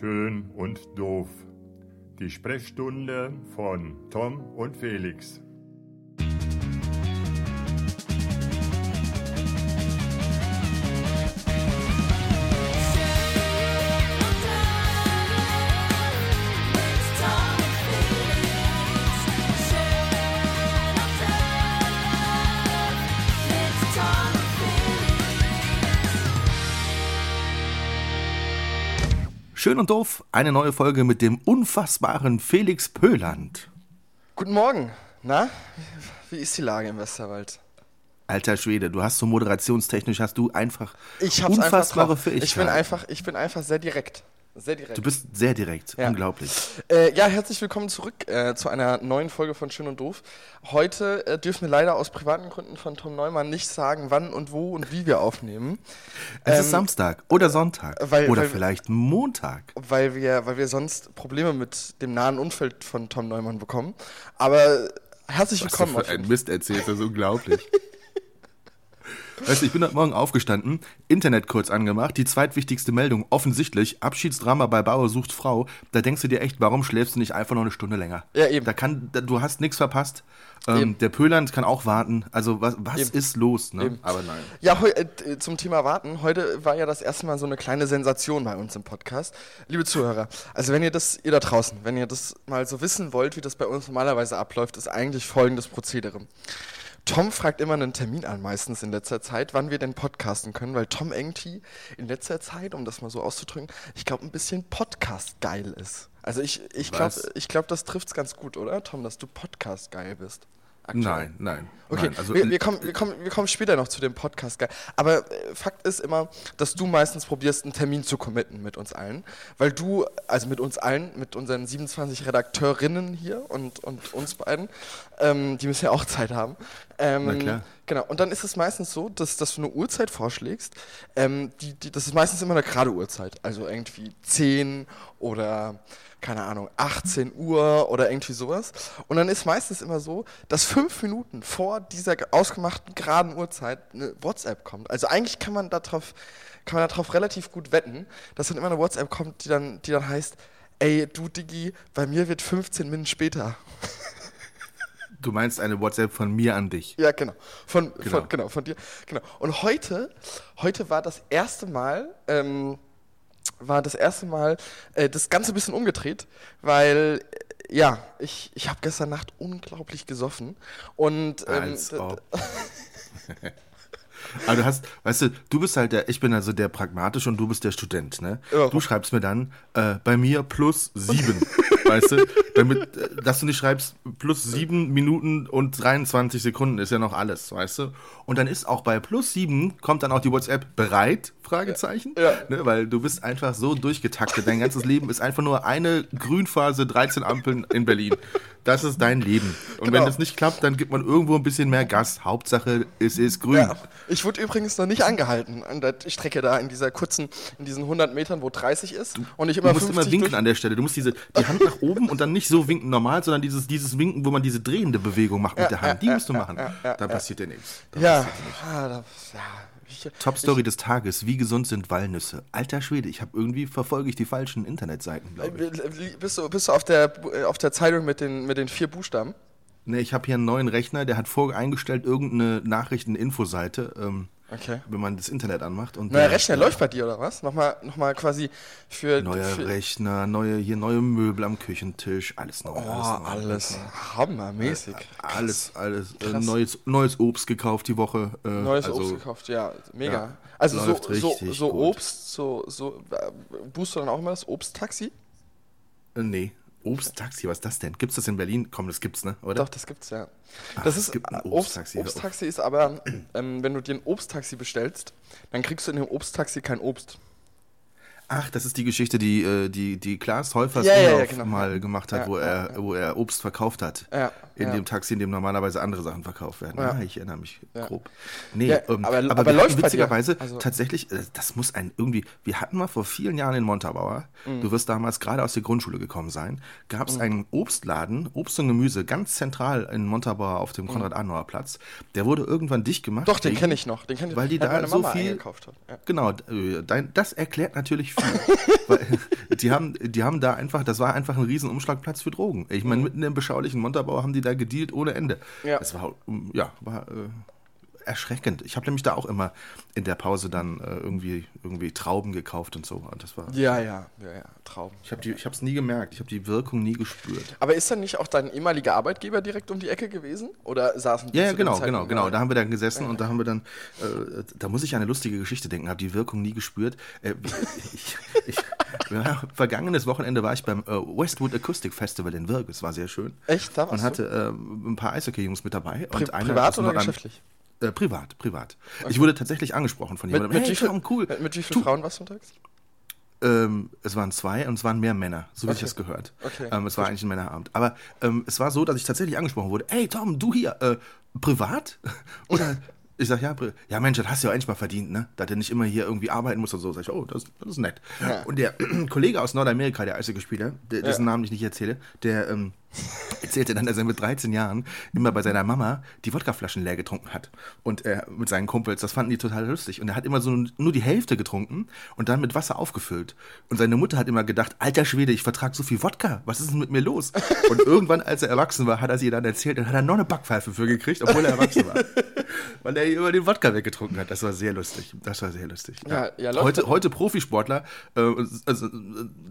Schön und doof. Die Sprechstunde von Tom und Felix. Schön und doof, eine neue Folge mit dem unfassbaren Felix Pöland. Guten Morgen. Na, wie ist die Lage im Westerwald? Alter Schwede, du hast so moderationstechnisch hast du einfach Ich hab's unfassbare einfach. Fähigkeiten. Ich bin einfach, ich bin einfach sehr direkt. Sehr direkt. Du bist sehr direkt, Ja. unglaublich. Äh, ja, herzlich willkommen zurück äh, zu einer neuen Folge von Schön und Doof. Heute äh, dürfen wir leider aus privaten Gründen von Tom Neumann nicht sagen, wann und wo und wie wir aufnehmen, Es Ähm, ist Samstag oder Sonntag weil- oder weil- vielleicht Montag. weil wir, weil wir sonst Probleme mit dem nahen Umfeld von Tom Neumann bekommen. Aber herzlich willkommen. auf jeden Mist erzählt, das ist unglaublich. Weißt du, ich bin heute Morgen aufgestanden, Internet kurz angemacht, die zweitwichtigste Meldung, offensichtlich, Abschiedsdrama bei Bauer sucht Frau. Da denkst du dir echt, warum schläfst du nicht einfach noch eine Stunde länger? Ja, eben. Da kann, da, du hast nichts verpasst. Ähm, der Pöland kann auch warten. Also was, was Eben. ist los? Ne? Aber nein. Ja, äh, zum Thema Warten. Heute war ja das erste Mal so eine kleine Sensation bei uns im Podcast. Liebe Zuhörer, also wenn ihr das, ihr da draußen, wenn ihr das mal so wissen wollt, wie das bei uns normalerweise abläuft, ist eigentlich folgendes Prozedere. Tom fragt immer einen Termin an, meistens in letzter Zeit, wann wir denn podcasten können, weil Tom irgendwie in letzter Zeit, um das mal so auszudrücken, ich glaube, ein bisschen Podcast-geil ist. Also ich, ich glaube, ich glaub, das trifft's ganz gut, oder, Tom, dass du Podcast-geil bist? Aktuell. Nein, nein. Okay, nein. Also, wir, wir, kommen, wir, kommen, wir kommen später noch zu dem Podcast. gell? Aber äh, Fakt ist immer, dass du meistens probierst, einen Termin zu committen mit uns allen. Weil du, also mit uns allen, mit unseren 27 Redakteurinnen hier und, und uns beiden, ähm, die müssen ja auch Zeit haben. Ähm, Na klar. Genau, und dann ist es meistens so, dass, dass du eine Uhrzeit vorschlägst. Ähm, die, die, das ist meistens immer eine gerade Uhrzeit. Also irgendwie 10 oder, keine Ahnung, 18 Uhr oder irgendwie sowas. Und dann ist meistens immer so, dass fünf Minuten vor dieser ge- ausgemachten geraden Uhrzeit eine WhatsApp kommt. Also eigentlich kann man darauf kann man darauf relativ gut wetten, dass dann immer eine WhatsApp kommt, die dann, die dann heißt, ey, du Digi, bei mir wird 15 Minuten später. du meinst eine WhatsApp von mir an dich. Ja, genau. Von, Genau. Von, genau, von dir. Genau. Und heute, heute war das erste Mal, ähm, war das erste Mal äh, das Ganze ein bisschen umgedreht, weil, äh, ja, ich, ich habe gestern Nacht unglaublich gesoffen und ähm, Als ob. Aber du hast, weißt du, du bist halt der, ich bin also der pragmatische und du bist der Student, ne? Ja. Du schreibst mir dann, äh, bei mir plus sieben, weißt du? Damit, äh, dass du nicht schreibst, plus sieben Minuten und 23 Sekunden ist ja noch alles, weißt du? Und dann ist auch bei plus sieben, kommt dann auch die WhatsApp bereit, Fragezeichen, Ja. Ne? Weil du bist einfach so durchgetaktet, dein ganzes Leben ist einfach nur eine Grünphase, 13 Ampeln in Berlin. Das ist dein Leben. Und wenn Genau. das nicht klappt, dann gibt man irgendwo ein bisschen mehr Gas. Hauptsache, es ist grün. ja, ich wurde übrigens noch nicht angehalten an der Strecke da in dieser kurzen, in diesen 100 Metern, wo 30 ist und ich immer Du musst 50 immer winken an der Stelle. Du musst diese, die Hand nach oben und dann nicht so winken normal, sondern dieses, dieses Winken, wo man diese drehende Bewegung macht mit der Hand. Die musst du machen. dann passiert dir nichts. Dann Ja, ah, da, ja, ich, Top-Story des Tages. Wie gesund sind Walnüsse? Alter Schwede, ich habe irgendwie verfolge ich die falschen Internetseiten, glaube ich. Bist du, bist du auf, der, äh, auf der Zeitung mit den, mit den vier Buchstaben? Ne, ich habe hier einen neuen Rechner, der hat voreingestellt irgendeine Nachrichten-Infoseite, ähm, Okay. wenn man das Internet anmacht. Und Neuer der- Rechner läuft bei dir oder was? Nochmal, nochmal quasi für. Neuer für, Rechner, neue, hier neue Möbel am Küchentisch, alles neu. Oh, neu, alles hammermäßig. Alles, alles. Äh, Krass. neues, neues Obst gekauft die Woche. Äh, Neues also, Obst gekauft, ja, mega. ja, also so, so, so. Obst, so, so, äh, buchst du dann auch immer das Obsttaxi? Äh, nee. Obsttaxi, was ist das denn? Gibt's das in Berlin? Komm, das gibt's, ne? Oder? Doch, das gibt's ja. Das es ist gibt ein äh, Obsttaxi. Obsttaxi ist aber, ähm, wenn du dir ein Obsttaxi bestellst, dann kriegst du in dem Obsttaxi kein Obst. Ach, das ist die Geschichte, die, äh, die, die Klaas Häufers Ja, ja, ja, genau. mal gemacht hat, wo, er, wo er Obst verkauft hat. In dem Taxi, in dem normalerweise andere Sachen verkauft werden. Ja. Ah, ich erinnere mich grob. Nee, ähm, aber- aber, aber läuft witzigerweise Also- tatsächlich, äh, das muss ein irgendwie, wir hatten mal vor vielen Jahren in Montabaur, Mhm. du wirst damals gerade aus der Grundschule gekommen sein, gab es einen Obstladen, Obst und Gemüse, ganz zentral in Montabaur auf dem Konrad-Adenauer-Platz. Der wurde irgendwann dicht gemacht. Doch, den kenne ich noch. Den kenn ich, Weil die da so viel eingekauft hat. Genau, äh, dein, das erklärt natürlich Weil, die, haben, die haben da einfach, das war einfach ein riesen Umschlagplatz für Drogen. Ich meine, mitten im beschaulichen Montabaur haben die da gedealt ohne Ende. Ja. Es war, ja, war äh, erschreckend. Ich habe nämlich da auch immer in der Pause dann äh, irgendwie, irgendwie Trauben gekauft und so. Und das war, Ja, ja, ja, ja, Trauben. ich habe es nie gemerkt. Ich habe die Wirkung nie gespürt. Aber ist dann nicht auch dein ehemaliger Arbeitgeber direkt um die Ecke gewesen? Oder saßen die Ja, ja, genau, genau, genau. mal- Da haben wir dann gesessen und da haben wir dann, äh, da muss ich an eine lustige Geschichte denken, habe die Wirkung nie gespürt. Äh, ich, ich, ja, vergangenes Wochenende war ich beim äh, Westwood Acoustic Festival in Wirk. Es war sehr schön. Echt? Da warst Und hatte äh, ein paar Eishockey-Jungs mit dabei. Pri und einer privat oder noch an- geschäftlich? Äh, privat, privat. Ich wurde tatsächlich angesprochen von jemandem. mit, hey, wie viel, cool. mit, mit wie vielen Frauen warst du unterwegs? Ähm, es waren zwei und es waren mehr Männer, so wie ich Okay. es gehört. Okay. Ähm, es war eigentlich ein Männerabend. Aber ähm, es war so, dass ich tatsächlich angesprochen wurde: Ey, Tom, du hier, äh, privat? Oder ich sag, ja, ja, Mensch, das hast du ja eigentlich mal verdient, ne? Dass du nicht immer hier irgendwie arbeiten musst und so. Sag ich, oh, das, das ist nett. Ja. Und der Kollege aus Nordamerika, der Eishockeyspieler, der, dessen Namen ich nicht erzähle, der ähm, erzählte dann, dass er mit 13 Jahren immer bei seiner Mama die Wodkaflaschen leer getrunken hat. Und er mit seinen Kumpels, das fanden die total lustig. Und er hat immer so nur die Hälfte getrunken und dann mit Wasser aufgefüllt. Und seine Mutter hat immer gedacht, alter Schwede, ich vertrag so viel Wodka, was ist denn mit mir los? Und irgendwann, als er erwachsen war, hat er sie dann erzählt und hat er noch eine Backpfeife für gekriegt, obwohl er erwachsen war. Weil er immer den Wodka weggetrunken hat. Das war sehr lustig. Das war sehr lustig. Ja, ja, läuft- heute, heute Profisportler, äh, also, äh,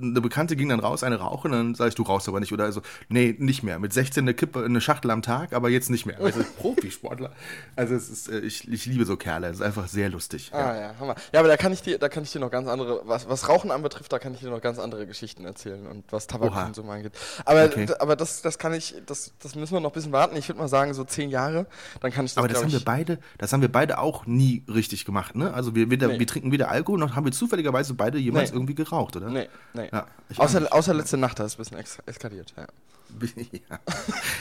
eine Bekannte ging dann raus, eine rauchen, dann sag ich, du rauchst aber nicht. Oder also, nee, nicht mehr. Mit 16 eine Kippe, eine Schachtel am Tag, aber jetzt nicht mehr. Also, Profisportler. Also es ist, äh, ich, ich liebe so Kerle. Es ist einfach sehr lustig. Ah ja, Hammer. Ja, aber da kann ich dir, da kann ich dir noch ganz andere, was, was Rauchen anbetrifft, da kann ich dir noch ganz andere Geschichten erzählen und was Tabakkonsum angeht. Aber, Okay. aber das, das kann ich, das, das müssen wir noch ein bisschen warten. Ich würde mal sagen, so zehn Jahre, dann kann ich das, Aber das haben wir beide, das haben wir beide auch nie richtig gemacht, ne? Also wir, weder, Nee. wir trinken weder Alkohol noch haben wir zufälligerweise beide jemals Nee. irgendwie geraucht, oder? Nee, nee. Ja, außer, außer letzte Nacht, da ist ein bisschen eskaliert. Ja. ja.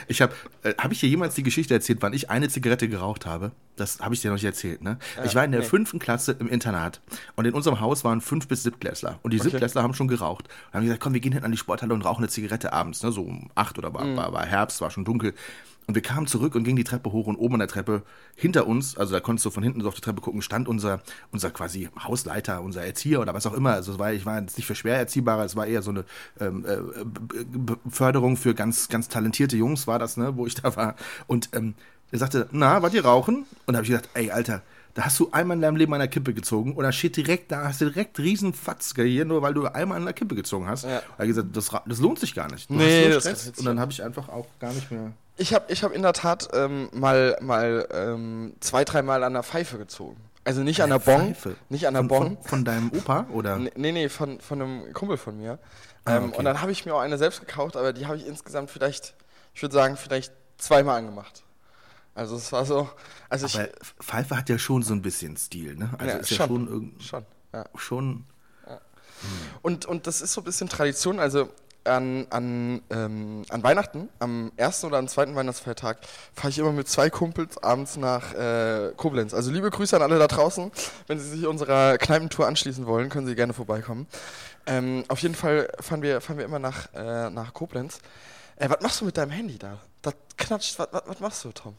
Ich habe, äh, habe ich dir jemals die Geschichte erzählt, wann ich eine Zigarette geraucht habe? Das habe ich dir noch nicht erzählt, ne? ich war in der nee. fünften Klasse im Internat und in unserem Haus waren fünf bis siebtklässler und die Siebtklässler haben schon geraucht. Und haben gesagt, komm, wir gehen hin an die Sporthalle und rauchen eine Zigarette abends, ne? So um acht oder war, war, war Herbst, war schon dunkel. Und wir kamen zurück und gingen die Treppe hoch und oben an der Treppe hinter uns, also da konntest du von hinten so auf die Treppe gucken, stand unser, unser quasi Hausleiter, unser Erzieher oder was auch immer. Also es war, ich war jetzt nicht für schwer erziehbarer, es war eher so eine ähm, äh, B- Förderung für ganz, ganz talentierte Jungs war das, ne, wo ich da war. Und ähm, er sagte, na, wart ihr rauchen? Und da habe ich gedacht, ey, Alter, da hast du einmal in deinem Leben an der Kippe gezogen und da steht direkt, da hast du direkt riesen Fatzke hier, nur weil du einmal an der Kippe gezogen hast. Ja. Da gesagt, das, das lohnt sich gar nicht. Du Nee, Und dann habe ich einfach auch gar nicht mehr. Ich habe ich hab in der Tat ähm, mal, mal ähm, zwei, dreimal an der Pfeife gezogen. Also nicht an der Bon, Pfeife? nicht an der Von, Bon. von, von deinem Opa oder? Nee, nee, von, von einem Kumpel von mir. Ah, Ähm, okay. Und dann habe ich mir auch eine selbst gekauft, aber die habe ich insgesamt vielleicht, ich würde sagen, vielleicht zweimal angemacht. Also es war so, also ich, Aber Pfeife hat ja schon so ein bisschen Stil, ne? Also Ja, ist ja schon. schon irgend- schon, ja. schon Und, und das ist so ein bisschen Tradition, also an, an, ähm, an Weihnachten, am ersten oder am zweiten Weihnachtsfeiertag, fahre ich immer mit zwei Kumpels abends nach äh, Koblenz. Also liebe Grüße an alle da draußen. Wenn Sie sich unserer Kneipentour anschließen wollen, können Sie gerne vorbeikommen. Ähm, auf jeden Fall fahren wir, fahren wir immer nach, äh, nach Koblenz. Äh, was machst du mit deinem Handy da? Das knatscht. Was, machst du, Tom?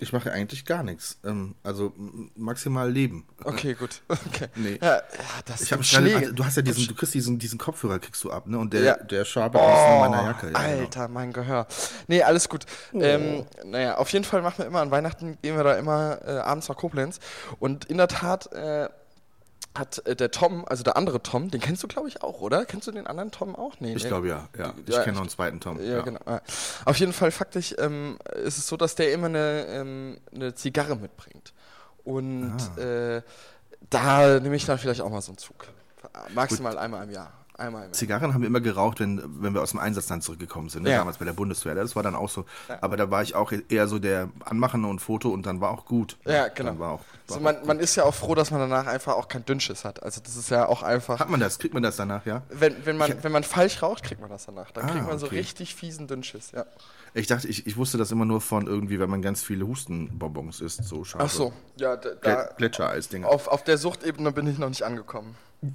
Ich mache eigentlich gar nichts. Ähm, also maximal leben. Okay, gut. Okay. Nee. Ja, ja, das Ich habe Schläge. gerade, du hast ja diesen, du kriegst diesen, diesen Kopfhörer kriegst du ab, ne? Und der, Ja. der Schaber ist in meiner Jacke. Ja, genau. Alter, mein Gehör. Nee, alles gut. Ähm, naja, auf jeden Fall machen wir immer an Weihnachten, gehen wir da immer äh, abends nach Koblenz. Und in der Tat äh, hat äh, der Tom, also der andere Tom, den kennst du, glaube ich, auch, oder? Kennst du den anderen Tom auch? Nee, Ich glaube ja, ja. Ich Ja, kenne noch einen zweiten Tom. Ja, genau. Ja. Auf jeden Fall faktisch ähm, ist es so, dass der immer eine, ähm, eine Zigarre mitbringt. Und Ah. äh, da nehme ich dann vielleicht auch mal so einen Zug. Maximal einmal im Jahr. Einmal. Zigarren haben wir immer geraucht, wenn, wenn wir aus dem Einsatz dann zurückgekommen sind, ne? Ja. damals bei der Bundeswehr. Das war dann auch so. Aber da war ich auch eher so der Anmachen und Foto und dann war auch gut. Ja, genau. Dann war auch, war Also auch man, man ist ja auch froh, dass man danach einfach auch kein Dünnschiss hat. Also das ist ja auch einfach. Hat man das? Kriegt man das danach, ja? Wenn, wenn, man, wenn man falsch raucht, kriegt man das danach. Dann Ah, kriegt man so okay. richtig fiesen Dünnschiss, ja. Ich dachte, ich, ich wusste das immer nur von irgendwie, wenn man ganz viele Hustenbonbons isst, so scharf. Ach so, ja, da, da, Gl Gletschereis-Dinger. auf, auf der Suchtebene bin ich noch nicht angekommen.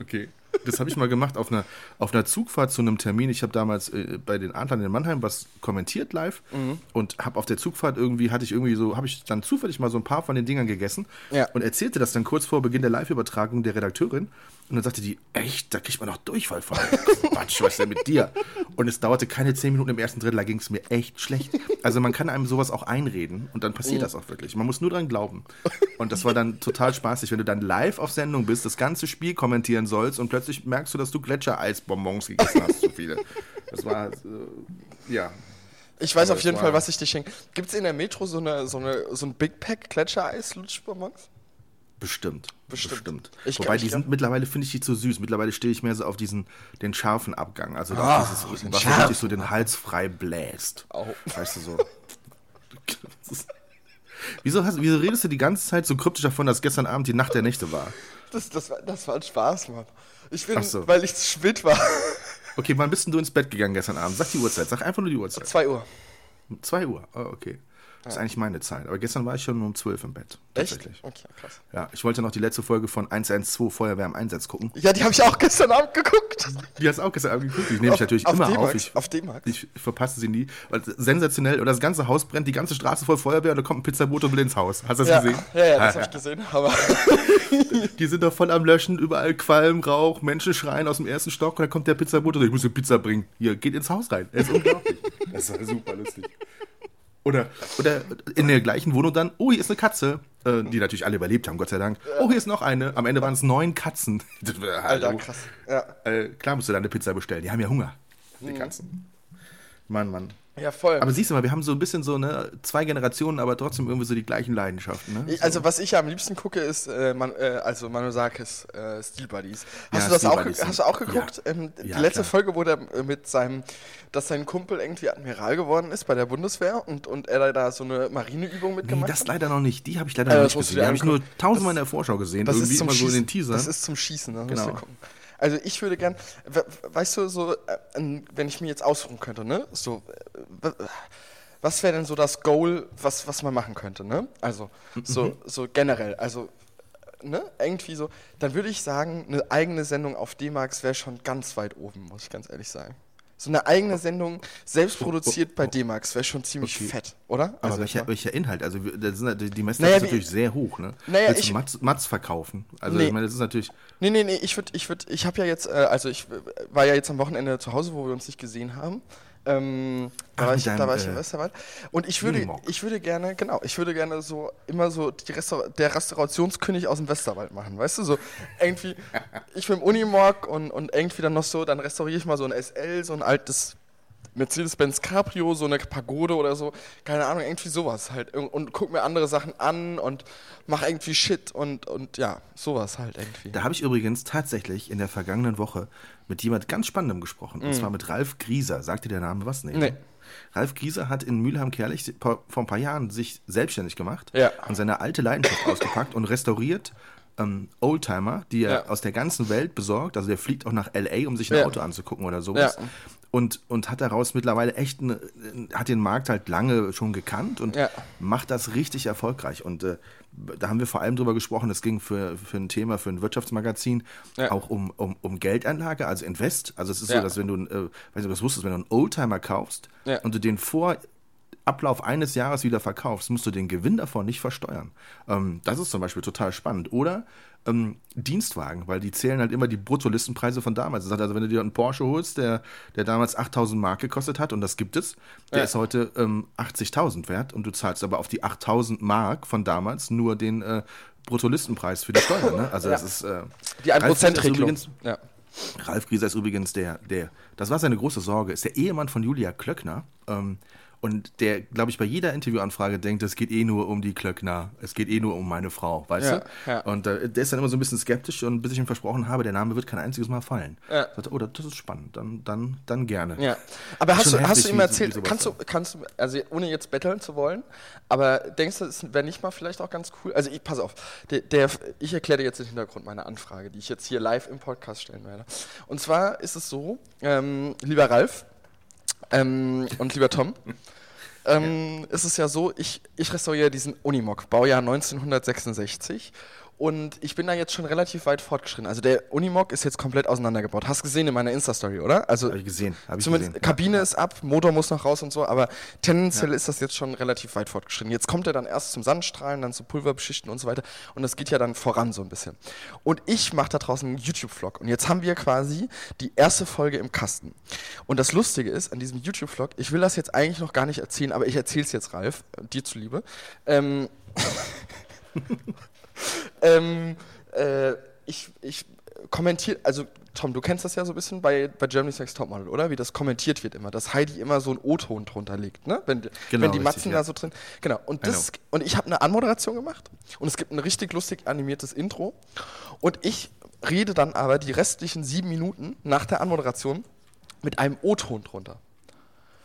Okay. Das habe ich mal gemacht auf einer, auf einer Zugfahrt zu einem Termin. Ich habe damals äh, bei den Adlern in Mannheim was kommentiert live Mhm. und habe auf der Zugfahrt irgendwie, hatte ich irgendwie so, habe ich dann zufällig mal so ein paar von den Dingern gegessen Ja. und erzählte das dann kurz vor Beginn der Live-Übertragung der Redakteurin. Und dann sagte die, echt, da kriegt man doch Durchfall von. Quatsch, was ist denn mit dir? Und es dauerte keine zehn Minuten im ersten Drittel, da ging es mir echt schlecht. Also man kann einem sowas auch einreden und dann Mhm. passiert das auch wirklich. Man muss nur dran glauben. Und das war dann total spaßig, wenn du dann live auf Sendung bist, das ganze Spiel kommentieren sollst und plötzlich merkst du, dass du Gletschereisbonbons gegessen hast, zu viele. Das war, äh, ja. Ich weiß Aber auf es jeden war- Fall, was ich dir schenke. Gibt es in der Metro so, eine, so, eine, so ein Big Pack Gletschereis Lutschbonbons? Bestimmt. Bestimmt. Ich Wobei glaub- die sind mittlerweile finde ich die zu süß. Mittlerweile stehe ich mehr so auf diesen den scharfen Abgang, also Ah, auf dieses, was scharfen richtig so den Hals frei bläst. Au. Weißt du so. Wieso, hast, wieso redest du die ganze Zeit so kryptisch davon, dass gestern Abend die Nacht der Nächte war? Das, das, war, das war ein Spaß, Mann. Ich bin, so. weil ich zu spät war. Okay, wann bist denn du ins Bett gegangen gestern Abend? Sag die Uhrzeit, sag einfach nur die Uhrzeit. 2 Uhr. 2 Uhr, oh, okay. Das ist eigentlich meine Zeit. Aber gestern war ich schon um 12 im Bett. Echt? Tatsächlich. Okay, krass. Ja, ich wollte noch die letzte Folge von 112 Feuerwehr im Einsatz gucken. Ja, die habe ich auch gestern Abend geguckt. Die hast du auch gestern Abend geguckt. Die nehme ich natürlich auf immer auf. Ich, auf D-Max. Ich verpasse sie nie. Weil sensationell. Oder das ganze Haus brennt, die ganze Straße voll Feuerwehr und da kommt ein Pizzaboot und will ins Haus. Hast du das Ja, gesehen? ja, ja, das habe ich gesehen. Aber Die sind doch voll am Löschen, überall Qualm, Rauch, Menschen schreien aus dem ersten Stock und dann kommt der Pizzaboot und sagt, ich muss eine Pizza bringen. Hier, geht ins Haus rein. Das ist unglaublich. Das war super lustig. Oder, oder in der gleichen Wohnung dann, oh, hier ist eine Katze, äh, die natürlich alle überlebt haben, Gott sei Dank. Oh, hier ist noch eine. Am Ende waren es neun Katzen. Alter, krass. Ja, Äh, klar musst du deine Pizza bestellen. Die haben ja Hunger. Die Katzen. Mann, Mann. ja voll. Aber siehst du mal, wir haben so ein bisschen so ne, zwei Generationen, aber trotzdem irgendwie so die gleichen Leidenschaften. Ne? Ich- Also was ich ja am liebsten gucke, ist äh, man, äh, also Manosakis äh, Steel Buddies. Hast Ja, du das Steel auch, Buddies hast du auch geguckt? ja. Ähm, die Ja, letzte klar. Folge, wo der mit seinem, dass sein Kumpel irgendwie Admiral geworden ist bei der Bundeswehr und, und er da so eine Marineübung Nee, mitgemacht das hat. leider noch nicht. Die habe ich leider Äh, noch das nicht gesehen. Die habe ich nur tausendmal in Das- der Vorschau gesehen. Das irgendwie ist, zum immer so in Schießen, den Teasern. das ist zum Schießen, das musst Genau. Also ich würde gern, we- weißt du, so, äh, wenn ich mir jetzt aussuchen könnte, ne, so, äh, was wäre denn so das Goal, was, was man machen könnte, ne? Also, so, Mhm. so generell, also, äh, ne, irgendwie so, dann würde ich sagen, eine eigene Sendung auf D-Max wäre schon ganz weit oben, muss ich ganz ehrlich sagen. So eine eigene Sendung, selbst produziert bei D-Max, wäre schon ziemlich Okay. fett, oder? aber Also welcher, mal- welcher Inhalt? Also das sind, die Messlatte Naja, ist wie- natürlich sehr hoch. Ne? Naja, Willst ich- Mats, Mats verkaufen? Also Nee. ich meine, das ist natürlich... Nee, nee, nee, ich würde, ich würde, ich habe ja jetzt, äh, also ich äh, war ja jetzt am Wochenende zu Hause, wo wir uns nicht gesehen haben. Ähm, da, Ach, war ich, da deinem, war ich im äh, Westerwald. Und ich würde, ich würde gerne, genau, ich würde gerne so immer so Restaur der Restaurationskönig aus dem Westerwald machen, weißt du? So irgendwie, ich mit dem Unimog und, und irgendwie dann noch so, dann restauriere ich mal so ein SL, so ein altes Mercedes-Benz Cabrio, so eine Pagode oder so, keine Ahnung, irgendwie sowas halt. Und, guck mir andere Sachen an und mach irgendwie Shit und, und ja, sowas halt irgendwie. Da habe ich übrigens tatsächlich in der vergangenen Woche mit jemand ganz Spannendem gesprochen. Und zwar mit Ralf Grieser. Sagt dir der Name was? Mhm. Nee. Ralf Grieser hat in Mülheim-Kerlich vor vor ein paar Jahren sich selbstständig gemacht Ja. und seine alte Leidenschaft ausgepackt und restauriert ähm, Oldtimer, die er Ja. aus der ganzen Welt besorgt. Also der fliegt auch nach L.A., um sich ein Ja. Auto anzugucken oder sowas. Und, und hat daraus mittlerweile echt, eine, hat den Markt halt lange schon gekannt und Ja. macht das richtig erfolgreich. Und äh, da haben wir vor allem drüber gesprochen, es ging für, für ein Thema, für ein Wirtschaftsmagazin, Ja. auch um, um, um Geldanlage, also Invest. Also es ist Ja. so, dass wenn du, äh, weiß nicht, ob du das wusstest, wenn du einen Oldtimer kaufst und du den vor Ablauf eines Jahres wieder verkaufst, musst du den Gewinn davon nicht versteuern. Ähm, das ist zum Beispiel total spannend. Oder ähm, Dienstwagen, weil die zählen halt immer die Bruttolistenpreise von damals. Das heißt also, wenn du dir einen Porsche holst, der, der damals 8000 Mark gekostet hat, und das gibt es, der Ja. ist heute ähm, 80.000 wert und du zahlst aber auf die 8000 Mark von damals nur den äh, Bruttolistenpreis für die Steuer. Ne? Also das ist... Äh, Die Ralf Grieser ist 1%-Regelung. übrigens- Ja. Ralf Grieser ist übrigens der, der, das war seine große Sorge, ist der Ehemann von Julia Klöckner. Ähm, und der, glaube ich, bei jeder Interviewanfrage denkt, es geht eh nur um die Klöckner, es geht eh nur um meine Frau, weißt Ja, du? ja. Und äh, der ist dann immer so ein bisschen skeptisch und bis ich ihm versprochen habe, der Name wird kein einziges Mal fallen. Ja. Sagte, oh, das ist spannend, dann, dann, dann gerne. Ja. Aber hast du, hast heftig, du ihm erzählt, sowas kannst du, kannst du, also ohne jetzt betteln zu wollen, aber denkst du, es wäre nicht mal vielleicht auch ganz cool? Also ich, pass auf, der, der, ich erkläre dir jetzt den Hintergrund meiner Anfrage, die ich jetzt hier live im Podcast stellen werde. Und zwar ist es so, ähm, lieber Ralf ähm, und lieber Tom, ähm, ist es ja so, ich, ich restauriere diesen Unimog, Baujahr 1966. Und ich bin da jetzt schon relativ weit fortgeschritten. Also der Unimog ist jetzt komplett auseinandergebaut. Hast gesehen in meiner Insta-Story, oder? Also Habe ich gesehen. Hab ich zumindest gesehen. Kabine ist ab, Motor muss noch raus und so, aber tendenziell ist das jetzt schon relativ weit fortgeschritten. Jetzt kommt er dann erst zum Sandstrahlen, dann zu Pulverbeschichten und so weiter. Und das geht ja dann voran so ein bisschen. Und ich mache da draußen einen YouTube-Vlog. Und jetzt haben wir quasi die erste Folge im Kasten. Und das Lustige ist an diesem YouTube-Vlog, ich will das jetzt eigentlich noch gar nicht erzählen, aber ich erzähle es jetzt, Ralf, äh, dir zuliebe. Ähm, ähm, äh, ich, ich kommentiere, also Tom, du kennst das ja so ein bisschen bei, bei Germany's Next Topmodel, oder? Wie das kommentiert wird immer, dass Heidi immer so einen O-Ton drunter legt, ne? Wenn, Genau, wenn die richtig, Matzen ja. da so drin. Genau. Und, das, und ich habe eine Anmoderation gemacht und es gibt ein richtig lustig animiertes Intro. Und ich rede dann aber die restlichen sieben Minuten nach der Anmoderation mit einem O-Ton drunter.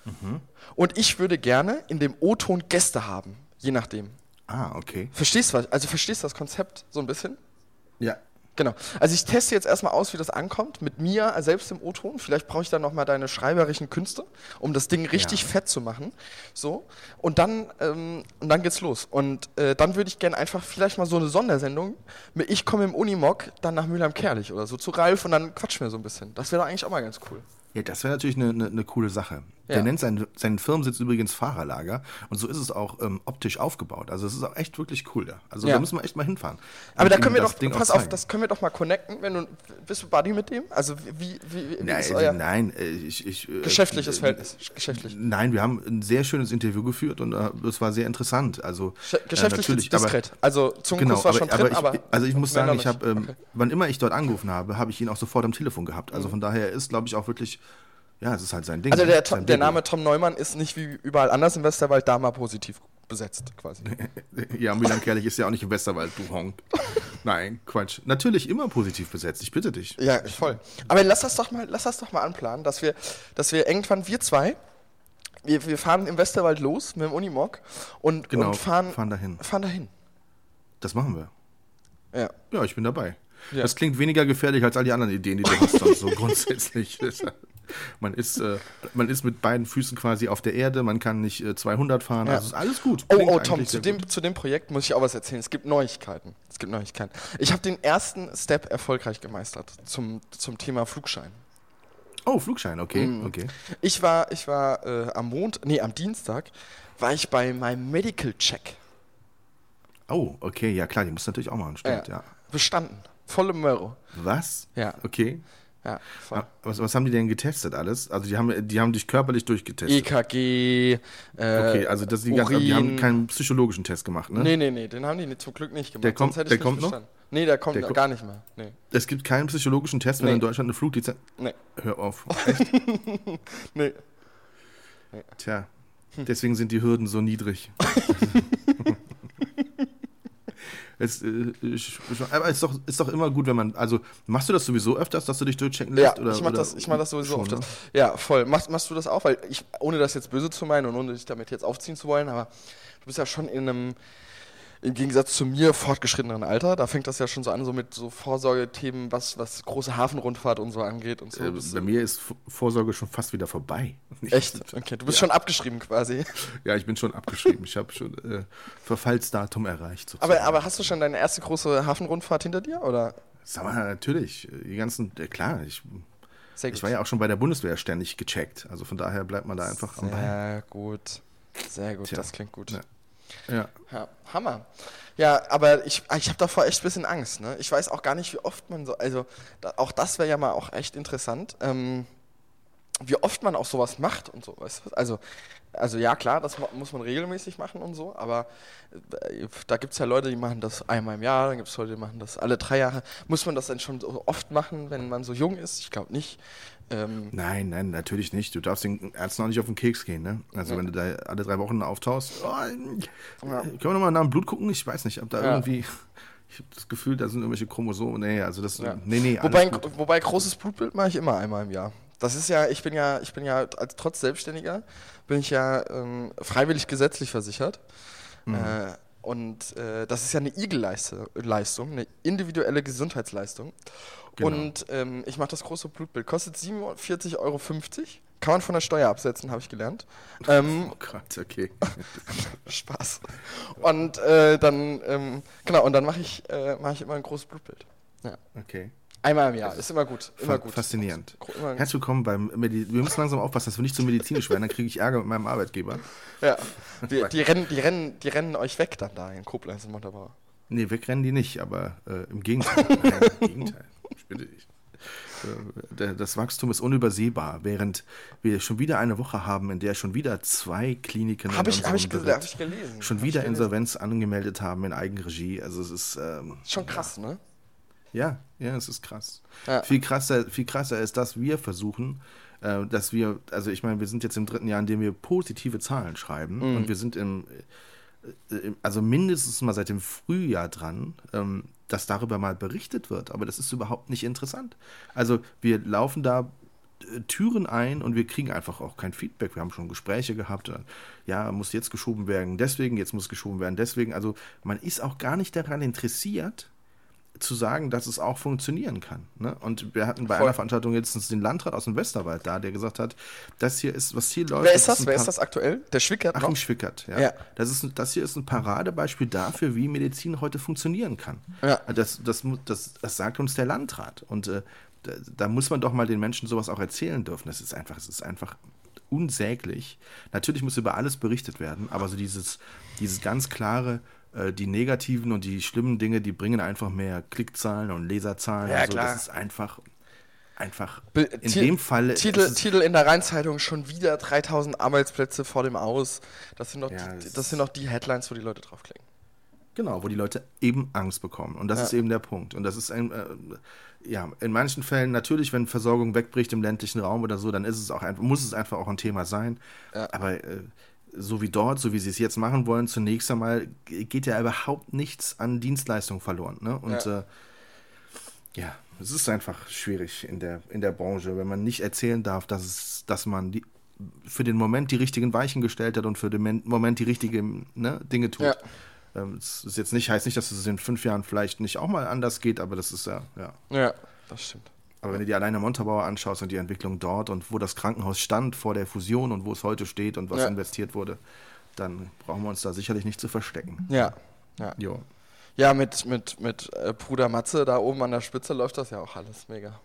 Mhm. Und ich würde gerne in dem O-Ton Gäste haben, je nachdem. Ah, okay. Verstehst du was? Also verstehst du das Konzept so ein bisschen? Ja. Genau. Also ich teste jetzt erstmal aus, wie das ankommt, mit mir selbst im O-Ton. Vielleicht brauche ich dann nochmal deine schreiberischen Künste, um das Ding richtig Ja. fett zu machen. So. Und dann, ähm, und dann geht's los. Und äh, dann würde ich gerne einfach vielleicht mal so eine Sondersendung mit Ich komme im Unimog dann nach Mülheim-Kerlich oder so zu Ralf und dann quatschen wir so ein bisschen. Das wäre doch eigentlich auch mal ganz cool. Ja, das wäre natürlich eine, eine, eine coole Sache. Ja. Der nennt seinen, seinen Firmensitz übrigens Fahrerlager und so ist es auch ähm, optisch aufgebaut. Also es ist auch echt wirklich cool da. Also Ja. da müssen wir echt mal hinfahren. Aber da können wir doch, Ding pass auf, das können wir doch mal connecten, wenn du, bist du Buddy mit dem? Also wie, wie, wie Nein, ist äh, euer nein, äh, ich, ich, äh, geschäftliches äh, Verhältnis? Geschäftlich. Nein, wir haben ein sehr schönes Interview geführt und äh, es war sehr interessant. Also Sch- Geschäftlich ist diskret. also zum Genau, Kuss war aber, schon aber drin, ich, aber also ich muss sagen, ich habe, ähm, Okay. wann immer ich dort angerufen habe, habe ich ihn auch sofort am Telefon gehabt. Mhm. Also von daher ist, glaube ich, auch wirklich, ja, es ist halt sein Ding. Also der, sein Tom, der. Name Tom Neumann ist nicht wie überall anders im Westerwald da mal positiv besetzt, quasi. Ja, Milan Kerlich ist ja auch nicht im Westerwald, du Honk. Nein, Quatsch. Natürlich immer positiv besetzt, ich bitte dich. Ja, voll. Aber lass das doch mal, lass das doch mal anplanen, dass wir, dass wir irgendwann wir zwei, wir, wir fahren im Westerwald los mit dem Unimog und, Genau, und fahren, fahren dahin. fahren dahin. Das machen wir. Ja. Ja, ich bin dabei. Ja. Das klingt weniger gefährlich als all die anderen Ideen, die du hast, so grundsätzlich. Man ist, äh, man ist mit beiden Füßen quasi auf der Erde, man kann nicht äh, 200 fahren, Ja. also ist alles gut. Oh, Klingt oh, Tom, eigentlich zu dem, gut. zu dem Projekt muss ich auch was erzählen. Es gibt Neuigkeiten. Es gibt Neuigkeiten. Ich habe den ersten Step erfolgreich gemeistert zum, zum Thema Flugschein. Oh, Flugschein, okay, Mhm. okay. Ich war, ich war äh, am Montag, nee, am Dienstag, war ich bei meinem Medical Check. Oh, okay, ja klar, die muss natürlich auch machen, stimmt, ja. Bestanden. Volle Möhre. Was? Ja. Okay. Ja, voll. Was, was haben die denn getestet alles? Also die haben, die haben dich körperlich durchgetestet. EKG, äh, Okay, also das, die, ganz, Urin. die haben keinen psychologischen Test gemacht, ne? Nee, nee, nee, den haben die zum Glück nicht gemacht. Der kommt- sonst hätte ich der kommt noch? Nee, der kommt Der gar nicht mehr. Nee. Es gibt keinen psychologischen Test, wenn Nee. in Deutschland eine Fluglizenz... Nee. Hör auf. Nee. Tja, deswegen sind die Hürden so niedrig. es, äh, aber ist doch, ist doch immer gut, wenn man... Also, machst du das sowieso öfters, dass du dich durchchecken Ja, lässt? oder, ich mach oder das, ich mach das sowieso schon, oft. ne? Ja, voll. Machst, machst du das auch? Weil ich, ohne das jetzt böse zu meinen und ohne dich damit jetzt aufziehen zu wollen, aber du bist ja schon in einem, im Gegensatz zu mir, fortgeschritteneren Alter. Da fängt das ja schon so an, so mit so Vorsorgethemen, was, was große Hafenrundfahrt und so angeht und so. Äh, bei mir ist Vorsorge schon fast wieder vorbei. Echt? Okay, du bist schon abgeschrieben quasi. Ja, ich bin schon abgeschrieben. Ich habe schon äh, Verfallsdatum erreicht. Sozusagen. Aber, aber hast du schon deine erste große Hafenrundfahrt hinter dir? Oder? Sag mal, natürlich. Die ganzen, äh, klar, ich, Sehr ich war ja auch schon bei der Bundeswehr ständig gecheckt. Also von daher bleibt man da einfach am Ball. Sehr gut. Sehr gut, Tja. das klingt gut. Ja. Ja. Ja, Hammer. Ja, aber ich, ich habe davor echt ein bisschen Angst. Ne? Ich weiß auch gar nicht, wie oft man so, also da, auch das wäre ja mal auch echt interessant, ähm, wie oft man auch sowas macht und so. Weißt du? Also, also ja, klar, das mu- muss man regelmäßig machen und so, aber äh, da gibt es ja Leute, die machen das einmal im Jahr, dann gibt es Leute, die machen das alle drei Jahre. Muss man das denn schon so oft machen, wenn man so jung ist? Ich glaube nicht. Ähm, Nein, nein, natürlich nicht. Du darfst den Ärzten auch nicht auf den Keks gehen, ne? Also wenn du da alle drei Wochen auftauchst, oh, Ja. können wir nochmal nach dem Blut gucken? Ich weiß nicht, ob da Ja. irgendwie. Ich habe das Gefühl, da sind irgendwelche Chromosomen. Nee, also das. Ja. Nee, nee, Wobei, gut. wobei großes Blutbild mache ich immer einmal im Jahr. Das ist ja, ich bin ja, ich bin ja als trotz Selbstständiger bin ich ja ähm, freiwillig gesetzlich versichert. Mhm. Äh, und äh, das ist ja eine IG-Leistung, eine individuelle Gesundheitsleistung. Genau. Und ähm, ich mache das große Blutbild. Kostet 47,50 Euro. Kann man von der Steuer absetzen, habe ich gelernt. Ähm, Oh Gott, okay. Spaß. Und äh, dann, ähm, genau, und dann mache ich, äh, mach ich immer ein großes Blutbild. Ja. Okay. Einmal im Jahr, ist immer gut. Immer gut. Faszinierend. Immer, Herzlich willkommen beim Medi Wir müssen langsam aufpassen, dass wir nicht zu medizinisch werden, dann kriege ich Ärger mit meinem Arbeitgeber. ja. Die, die, rennen, die, rennen, die rennen euch weg dann da in Koblenz und Montabaur. Nee, wegrennen die nicht, aber äh, im Gegenteil. Nein, Im Gegenteil. Ich bitte dich. Äh, Das Wachstum ist unübersehbar, während wir schon wieder eine Woche haben, in der schon wieder zwei Kliniken Habe in ich, hab ich, gel- hab Bericht ich gelesen. schon Hab ich wieder gelesen. Insolvenz angemeldet haben in Eigenregie. Also es ist ähm, Schon krass, ne? ja, ja, es ist krass. Ja. Viel krasser, viel krasser ist, dass wir versuchen, äh, dass wir, also ich meine, wir sind jetzt im dritten Jahr, in dem wir positive Zahlen schreiben Mhm. und wir sind im, äh, im- also mindestens mal seit dem Frühjahr dran, ähm, dass darüber mal berichtet wird, aber das ist überhaupt nicht interessant. Also wir laufen da äh, Türen ein und wir kriegen einfach auch kein Feedback. Wir haben schon Gespräche gehabt. äh, Ja, muss jetzt geschoben werden, deswegen, jetzt muss geschoben werden, deswegen. Also man ist auch gar nicht daran interessiert, zu sagen, dass es auch funktionieren kann. Ne? Und wir hatten bei Voll. einer Veranstaltung letztens den Landrat aus dem Westerwald da, der gesagt hat, das hier ist, was hier läuft. Wer ist das? ein Wer ist das aktuell? Der Schwickert Achim noch? Schwickert, ja. Ja. Das, ist, das hier ist ein Paradebeispiel dafür, wie Medizin heute funktionieren kann. Ja. Das, das, das, das sagt uns der Landrat. Und äh, da, da muss man doch mal den Menschen sowas auch erzählen dürfen. Das ist einfach, es ist einfach unsäglich. Natürlich muss über alles berichtet werden, aber so dieses, dieses ganz klare, die negativen und die schlimmen Dinge, die bringen einfach mehr Klickzahlen und Leserzahlen. Ja, und so. klar. Das ist einfach, einfach. Be- in Ti- dem Fall. Titel, Titel in der Rheinzeitung schon wieder 3000 Arbeitsplätze vor dem Aus. Das sind doch, Ja, die, das sind doch die Headlines, wo die Leute draufklicken. Genau, wo die Leute eben Angst bekommen. Und das Ja. ist eben der Punkt. Und das ist ein, äh, ja, in manchen Fällen natürlich, wenn Versorgung wegbricht im ländlichen Raum oder so, dann ist es auch einfach, muss es einfach auch ein Thema sein. Ja. Aber äh, so wie dort, so wie sie es jetzt machen wollen, zunächst einmal geht ja überhaupt nichts an Dienstleistung verloren. Ne? Und Ja. äh, ja, es ist einfach schwierig in der, in der Branche, wenn man nicht erzählen darf, dass, es, dass man die, für den Moment die richtigen Weichen gestellt hat und für den Men- Moment die richtigen ne, Dinge tut. Ja. Ähm, Es ist jetzt nicht, heißt nicht, dass es in fünf Jahren vielleicht nicht auch mal anders geht, aber das ist ja, ja. Ja, das stimmt. Aber wenn du dir alleine Montabaur anschaust und die Entwicklung dort und wo das Krankenhaus stand vor der Fusion und wo es heute steht und was Ja. investiert wurde, dann brauchen wir uns da sicherlich nicht zu verstecken. Ja. Ja, Jo. ja mit, mit, mit äh, Bruder Matze da oben an der Spitze läuft das ja auch alles mega.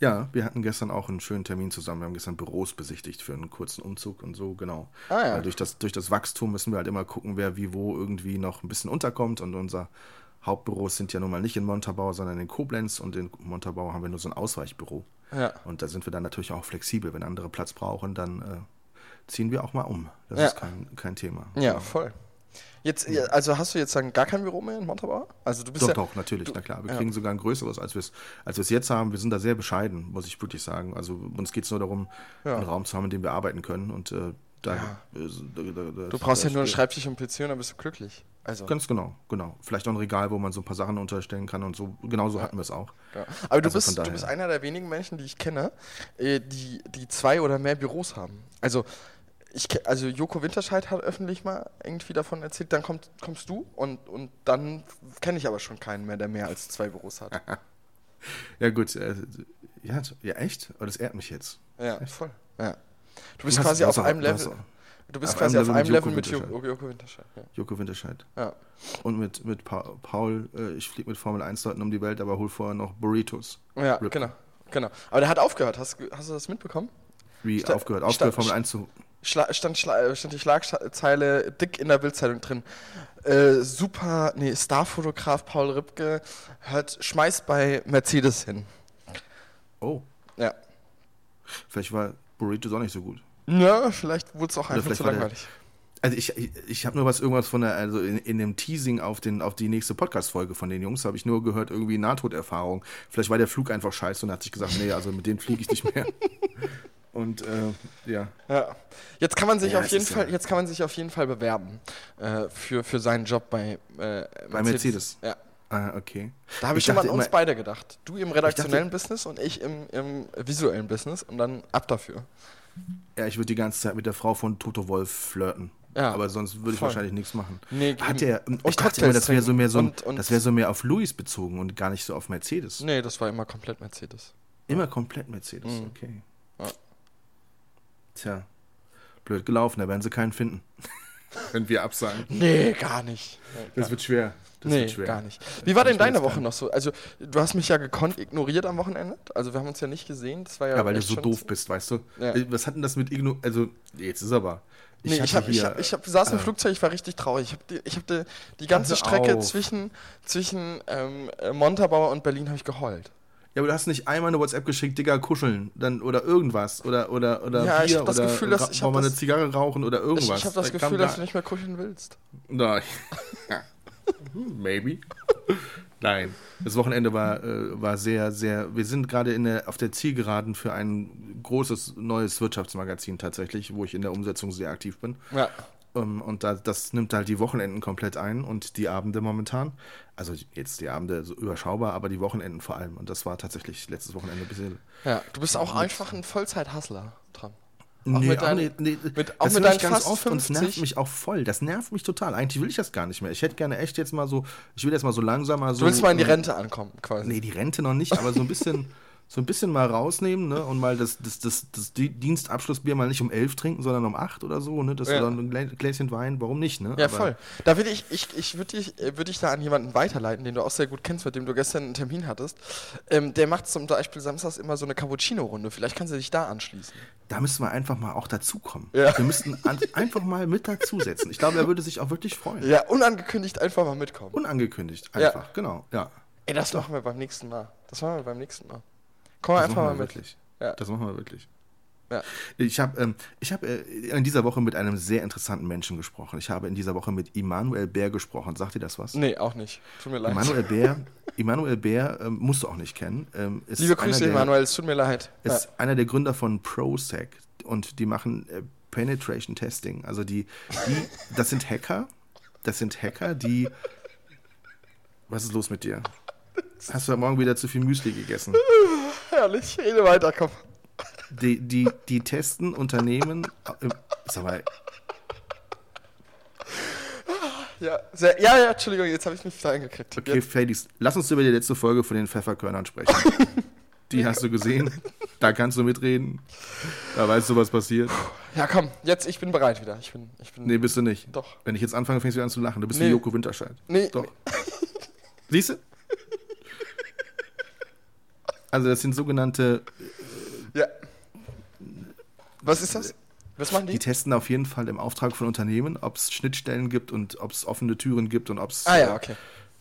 Ja, wir hatten gestern auch einen schönen Termin zusammen. Wir haben gestern Büros besichtigt für einen kurzen Umzug und so, genau. Ah, ja. Weil durch, das, durch das Wachstum müssen wir halt immer gucken, wer wie wo irgendwie noch ein bisschen unterkommt. Und unser Hauptbüros sind ja nun mal nicht in Montabaur, sondern in Koblenz. Und in Montabaur haben wir nur so ein Ausweichbüro. Ja. Und da sind wir dann natürlich auch flexibel. Wenn andere Platz brauchen, dann äh, ziehen wir auch mal um. Das Ja. ist kein, kein Thema. Ja, voll. Jetzt, also hast du jetzt dann gar kein Büro mehr in Montabaur? Also du bist Doch, ja, doch, natürlich, du- na klar. Wir ja. kriegen sogar ein größeres, als wir es als wir's jetzt haben. Wir sind da sehr bescheiden, muss ich wirklich sagen. Also uns geht es nur darum, Ja. einen Raum zu haben, in dem wir arbeiten können. Und äh, da, Ja. äh, da, da, da Du brauchst ja nur einen Schreibtisch und PC und dann bist du glücklich. Also. Ganz genau, genau. Vielleicht auch ein Regal, wo man so ein paar Sachen unterstellen kann und so. Genauso hatten wir es auch. Ja. Aber du, Also bist, du bist einer der wenigen Menschen, die ich kenne, äh, die, die zwei oder mehr Büros haben. Also, ich, also Joko Winterscheid hat öffentlich mal irgendwie davon erzählt, dann kommt, kommst du und, und dann kenne ich aber schon keinen mehr, der mehr als zwei Büros hat. Ja, gut. Äh, ja, ja, echt? Oh, das ehrt mich jetzt. Ja, voll. Ja. Du bist quasi auf einem Level. Du bist auf quasi einem auf Level einem mit Level Joko mit Winterscheid. Joko, Winterscheid. Ja. Joko Winterscheid. ja. Und mit, mit pa Paul, äh, ich fliege mit Formel 1 Leuten um die Welt, aber hol vorher noch Burritos. Ja, Rip. genau. genau. Aber der hat aufgehört. Hast, du- hast du das mitbekommen? Wie Sta- aufgehört? sta- Aufgehört, Formel 1 zu. Schla stand, schla stand die Schlagzeile dick in der Bildzeitung drin. Äh, super, nee, Starfotograf Paul Ripke hört, schmeißt bei Mercedes hin. Oh, Ja. vielleicht war Burritos auch nicht so gut. Ja, vielleicht wurde es auch einfach zu war der- langweilig. Also ich, ich, ich habe nur was irgendwas von der, also in, in dem Teasing auf, den, auf die nächste Podcast-Folge von den Jungs habe ich nur gehört, irgendwie Nahtoderfahrung. Vielleicht war der Flug einfach scheiße und hat sich gesagt, nee, also mit denen fliege ich nicht mehr. Und äh, ja. Ja. Jetzt kann man sich Ja, auf jeden Fall, ja- jetzt kann man sich auf jeden Fall bewerben äh, für, für seinen Job bei, äh, Bei Mercedes. Ja. Ah, okay. Da habe ich, Ich schon mal an dachte uns immer- beide gedacht. Du im redaktionellen Business und ich im, im visuellen Business und dann ab dafür. Ja, ich würde die ganze Zeit mit der Frau von Toto Wolf flirten. Ja, Aber sonst würde ich wahrscheinlich nichts machen. Nee, Hat der, ich dachte immer, das wäre so mehr so, ein- und- und- das wäre so mehr auf Louis bezogen und gar nicht so auf Mercedes. Nee, das war immer komplett Mercedes. Immer komplett Mercedes, Mhm. okay. Ja. Tja, blöd gelaufen, da werden sie keinen finden. Wenn wir absagen. Nee, gar nicht. Das wird schwer. Das nee, wird schwer. gar nicht. Wie war denn Ich deine Woche gar noch so? Also, du hast mich ja gekonnt ignoriert am Wochenende. Also, wir haben uns ja nicht gesehen. Das war ja, Ja, weil du so doof bist, weißt du? Ja. Äh, Was hat denn das mit Igno... Also, jetzt ist aber... Nee, ich, hab, ich, hier- hab, ich hab, saß im äh, Flugzeug, ich war richtig traurig. Ich habe die, ich hab die, die ganze Strecke auf. zwischen, zwischen ähm, äh, Montabaur und Berlin habe ich geheult. Ja, aber du hast nicht einmal eine WhatsApp geschickt, Digga, kuscheln, dann oder irgendwas oder oder oder Ja, ich Bier hab das oder Gefühl, dass- ich hab wir eine das- Zigarre rauchen oder Ich, irgendwas. ich habe das Da Gefühl, dass du nicht mehr kuscheln willst. Nein. Maybe. Nein. Das Wochenende war, äh, war sehr, sehr. Wir sind gerade in der, auf der Zielgeraden für ein großes neues Wirtschaftsmagazin tatsächlich, wo ich in der Umsetzung sehr aktiv bin. Ja. Ähm, und da, das nimmt halt die Wochenenden komplett ein und die Abende momentan. Also jetzt die Abende so überschaubar, aber die Wochenenden vor allem. Und das war tatsächlich letztes Wochenende ein bisschen. ja. Du bist auch einfach ein Vollzeit-Hustler dran. Auch Nee, mit deinen- nee, nee, mit- auch das mit ich ganz oft und es nervt 50. mich auch voll. Das nervt mich total. Eigentlich will ich das gar nicht mehr. Ich hätte gerne echt jetzt mal so, ich will jetzt mal so langsam mal so. Du willst mal in die Rente ankommen, quasi. Nee, die Rente noch nicht, aber so ein bisschen, so ein bisschen mal rausnehmen, ne? Und mal das, das, das, das Di- Dienstabschlussbier mal nicht um elf trinken, sondern um acht oder so, ne? Das Ja. oder ein Glä- Gläschen Wein, warum nicht, ne? Ja, Aber- voll. Da würde ich, ich, ich würde dich, würd dich da an jemanden weiterleiten, den du auch sehr gut kennst, mit dem du gestern einen Termin hattest. Ähm, der macht zum Beispiel samstags immer so eine Cappuccino-Runde. Vielleicht kannst du dich da anschließen. Da müssen wir einfach mal auch dazukommen. Ja. Wir müssten an, einfach mal mit dazusetzen. Ich glaube, er würde sich auch wirklich freuen. Ja, unangekündigt einfach mal mitkommen. Unangekündigt, Ja. einfach, genau, ja. Ey, das machen wir beim nächsten Mal. Das machen wir beim nächsten Mal. Komm Das einfach machen mal wir mit. wirklich. Ja. Das machen wir wirklich. Ja. Ich habe ähm, ich hab, äh, in dieser Woche mit einem sehr interessanten Menschen gesprochen. Ich habe in dieser Woche mit Immanuel Bär gesprochen. Sagt dir das was? Nee, auch nicht. Tut mir leid. Immanuel Bär, Immanuel Bär ähm, musst du auch nicht kennen. Ähm, Liebe Grüße, der, Emanuel, es tut mir leid. Ja. Ist einer der Gründer von ProSec und die machen äh, Penetration Testing. Also die, die, das sind Hacker. Das sind Hacker, die. Was ist los mit dir? Hast du heute Morgen wieder zu viel Müsli gegessen? Herrlich, rede weiter, komm. Die, die, die testen Unternehmen. äh, Sag mal, Ja, sehr, ja, ja, Entschuldigung, jetzt habe ich mich da eingekriegt. okay, Jetzt, Fadis, lass uns über die letzte Folge von den Pfefferkörnern sprechen. Die hast du gesehen. Da kannst du mitreden. Da weißt du, was passiert. ja, komm, jetzt, ich bin bereit wieder. Ich bin, ich bin, Nee, bist du nicht. Doch. Wenn ich jetzt anfange, fängst du an zu lachen. Du bist Nee. wie Joko Winterscheid. Nee. Doch. Siehst du? Also das sind sogenannte, Ja. Was ist das? Was machen die? die testen auf jeden Fall im Auftrag von Unternehmen, ob es Schnittstellen gibt und ob es offene Türen gibt und ob es ah ja, okay.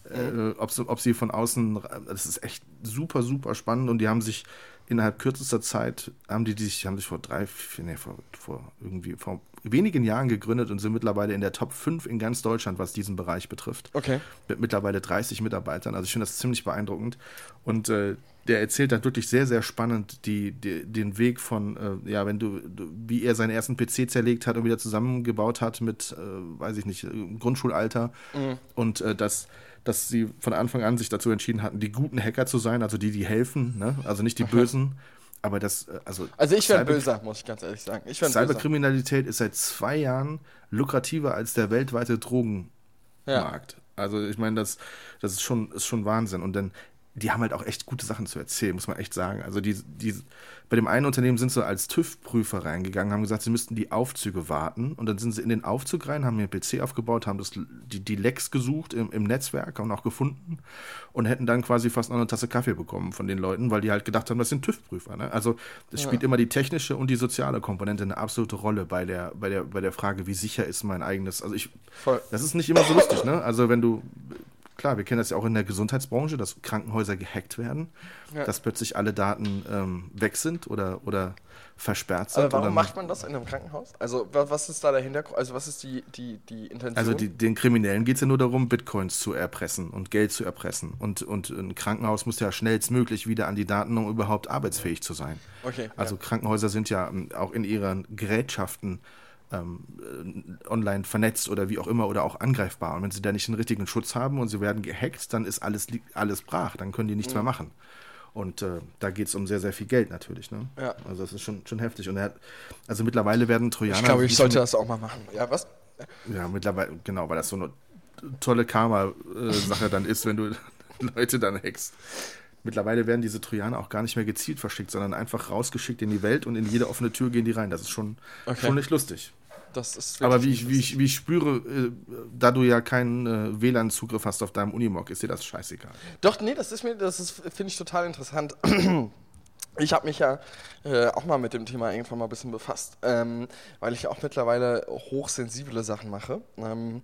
äh, ob, sie- ob sie von außen, das ist echt super, super spannend und die haben sich innerhalb kürzester Zeit, haben die, die sich, haben sich vor drei, vier, nee, vor, vor irgendwie, vor wenigen Jahren gegründet und sind mittlerweile in der Top 5 in ganz Deutschland, was diesen Bereich betrifft. Okay. Mit mittlerweile 30 Mitarbeitern, also ich finde das ziemlich beeindruckend und äh, der erzählt dann wirklich sehr, sehr spannend die, die, den Weg von, äh, ja, wenn du, du, wie er seinen ersten PC zerlegt hat und wieder zusammengebaut hat mit, äh, weiß ich nicht, Grundschulalter und äh, dass, dass sie von Anfang an sich dazu entschieden hatten, die guten Hacker zu sein, also die, die helfen, ne? also nicht die Bösen, aber das, äh, also. Also ich wäre Böser, muss ich ganz ehrlich sagen. Ich. Cyberkriminalität ist seit zwei Jahren lukrativer als der weltweite Drogenmarkt. Also ich meine, das, das ist schon, ist schon Wahnsinn. Und dann, die haben halt auch echt gute Sachen zu erzählen, muss man echt sagen. Also die, die, bei dem einen Unternehmen sind sie als TÜV-Prüfer reingegangen, haben gesagt, sie müssten die Aufzüge warten. Und dann sind sie in den Aufzug rein, haben ihren PC aufgebaut, haben das, die, die Lecks gesucht im, im Netzwerk, haben auch gefunden und hätten dann quasi fast noch eine Tasse Kaffee bekommen von den Leuten, weil die halt gedacht haben, das sind TÜV-Prüfer. Ne? Also es spielt immer die technische und die soziale Komponente eine absolute Rolle bei der, bei der, bei der Frage, wie sicher ist mein eigenes. Also ich, Voll. das ist nicht immer so lustig, ne? Also wenn du, klar, wir kennen das ja auch in der Gesundheitsbranche, dass Krankenhäuser gehackt werden, Ja. dass plötzlich alle Daten ähm, weg sind oder, oder versperrt sind. Aber warum macht man das in einem Krankenhaus? Also wa- was ist da der Hintergrund? Also was ist die, die, die Intention? Also die, den Kriminellen geht es ja nur darum, Bitcoins zu erpressen und Geld zu erpressen. Und, und ein Krankenhaus muss ja schnellstmöglich wieder an die Daten, um überhaupt arbeitsfähig zu sein. Okay, Also ja. Krankenhäuser sind ja ähm, auch in ihren Gerätschaften ähm, äh, online vernetzt oder wie auch immer oder auch angreifbar. Und wenn sie da nicht den richtigen Schutz haben und sie werden gehackt, dann ist alles, alles brach. Dann können die nichts mehr machen. Und äh, da geht es um sehr, sehr viel Geld natürlich. Ne? Ja. Also das ist schon, schon heftig. Und er hat, also mittlerweile werden Trojaner. ich glaube, ich sollte das auch mal machen. Ja, was? ja, mittlerweile, genau, weil das so eine tolle Karma-Sache dann ist, wenn du Leute dann hackst. mittlerweile werden diese Trojaner auch gar nicht mehr gezielt verschickt, sondern einfach rausgeschickt in die Welt und in jede offene Tür gehen die rein. Das ist schon, Okay. schon nicht lustig. Das ist Aber wie ich, wie, ich, wie ich spüre, äh, da du ja keinen äh, WLAN-Zugriff hast auf deinem Unimog, ist dir das scheißegal. Doch, nee, das ist mir, das ist, finde ich total interessant. Ich habe mich ja äh, auch mal mit dem Thema irgendwann mal ein bisschen befasst, ähm, weil ich ja auch mittlerweile hochsensible Sachen mache. Ähm,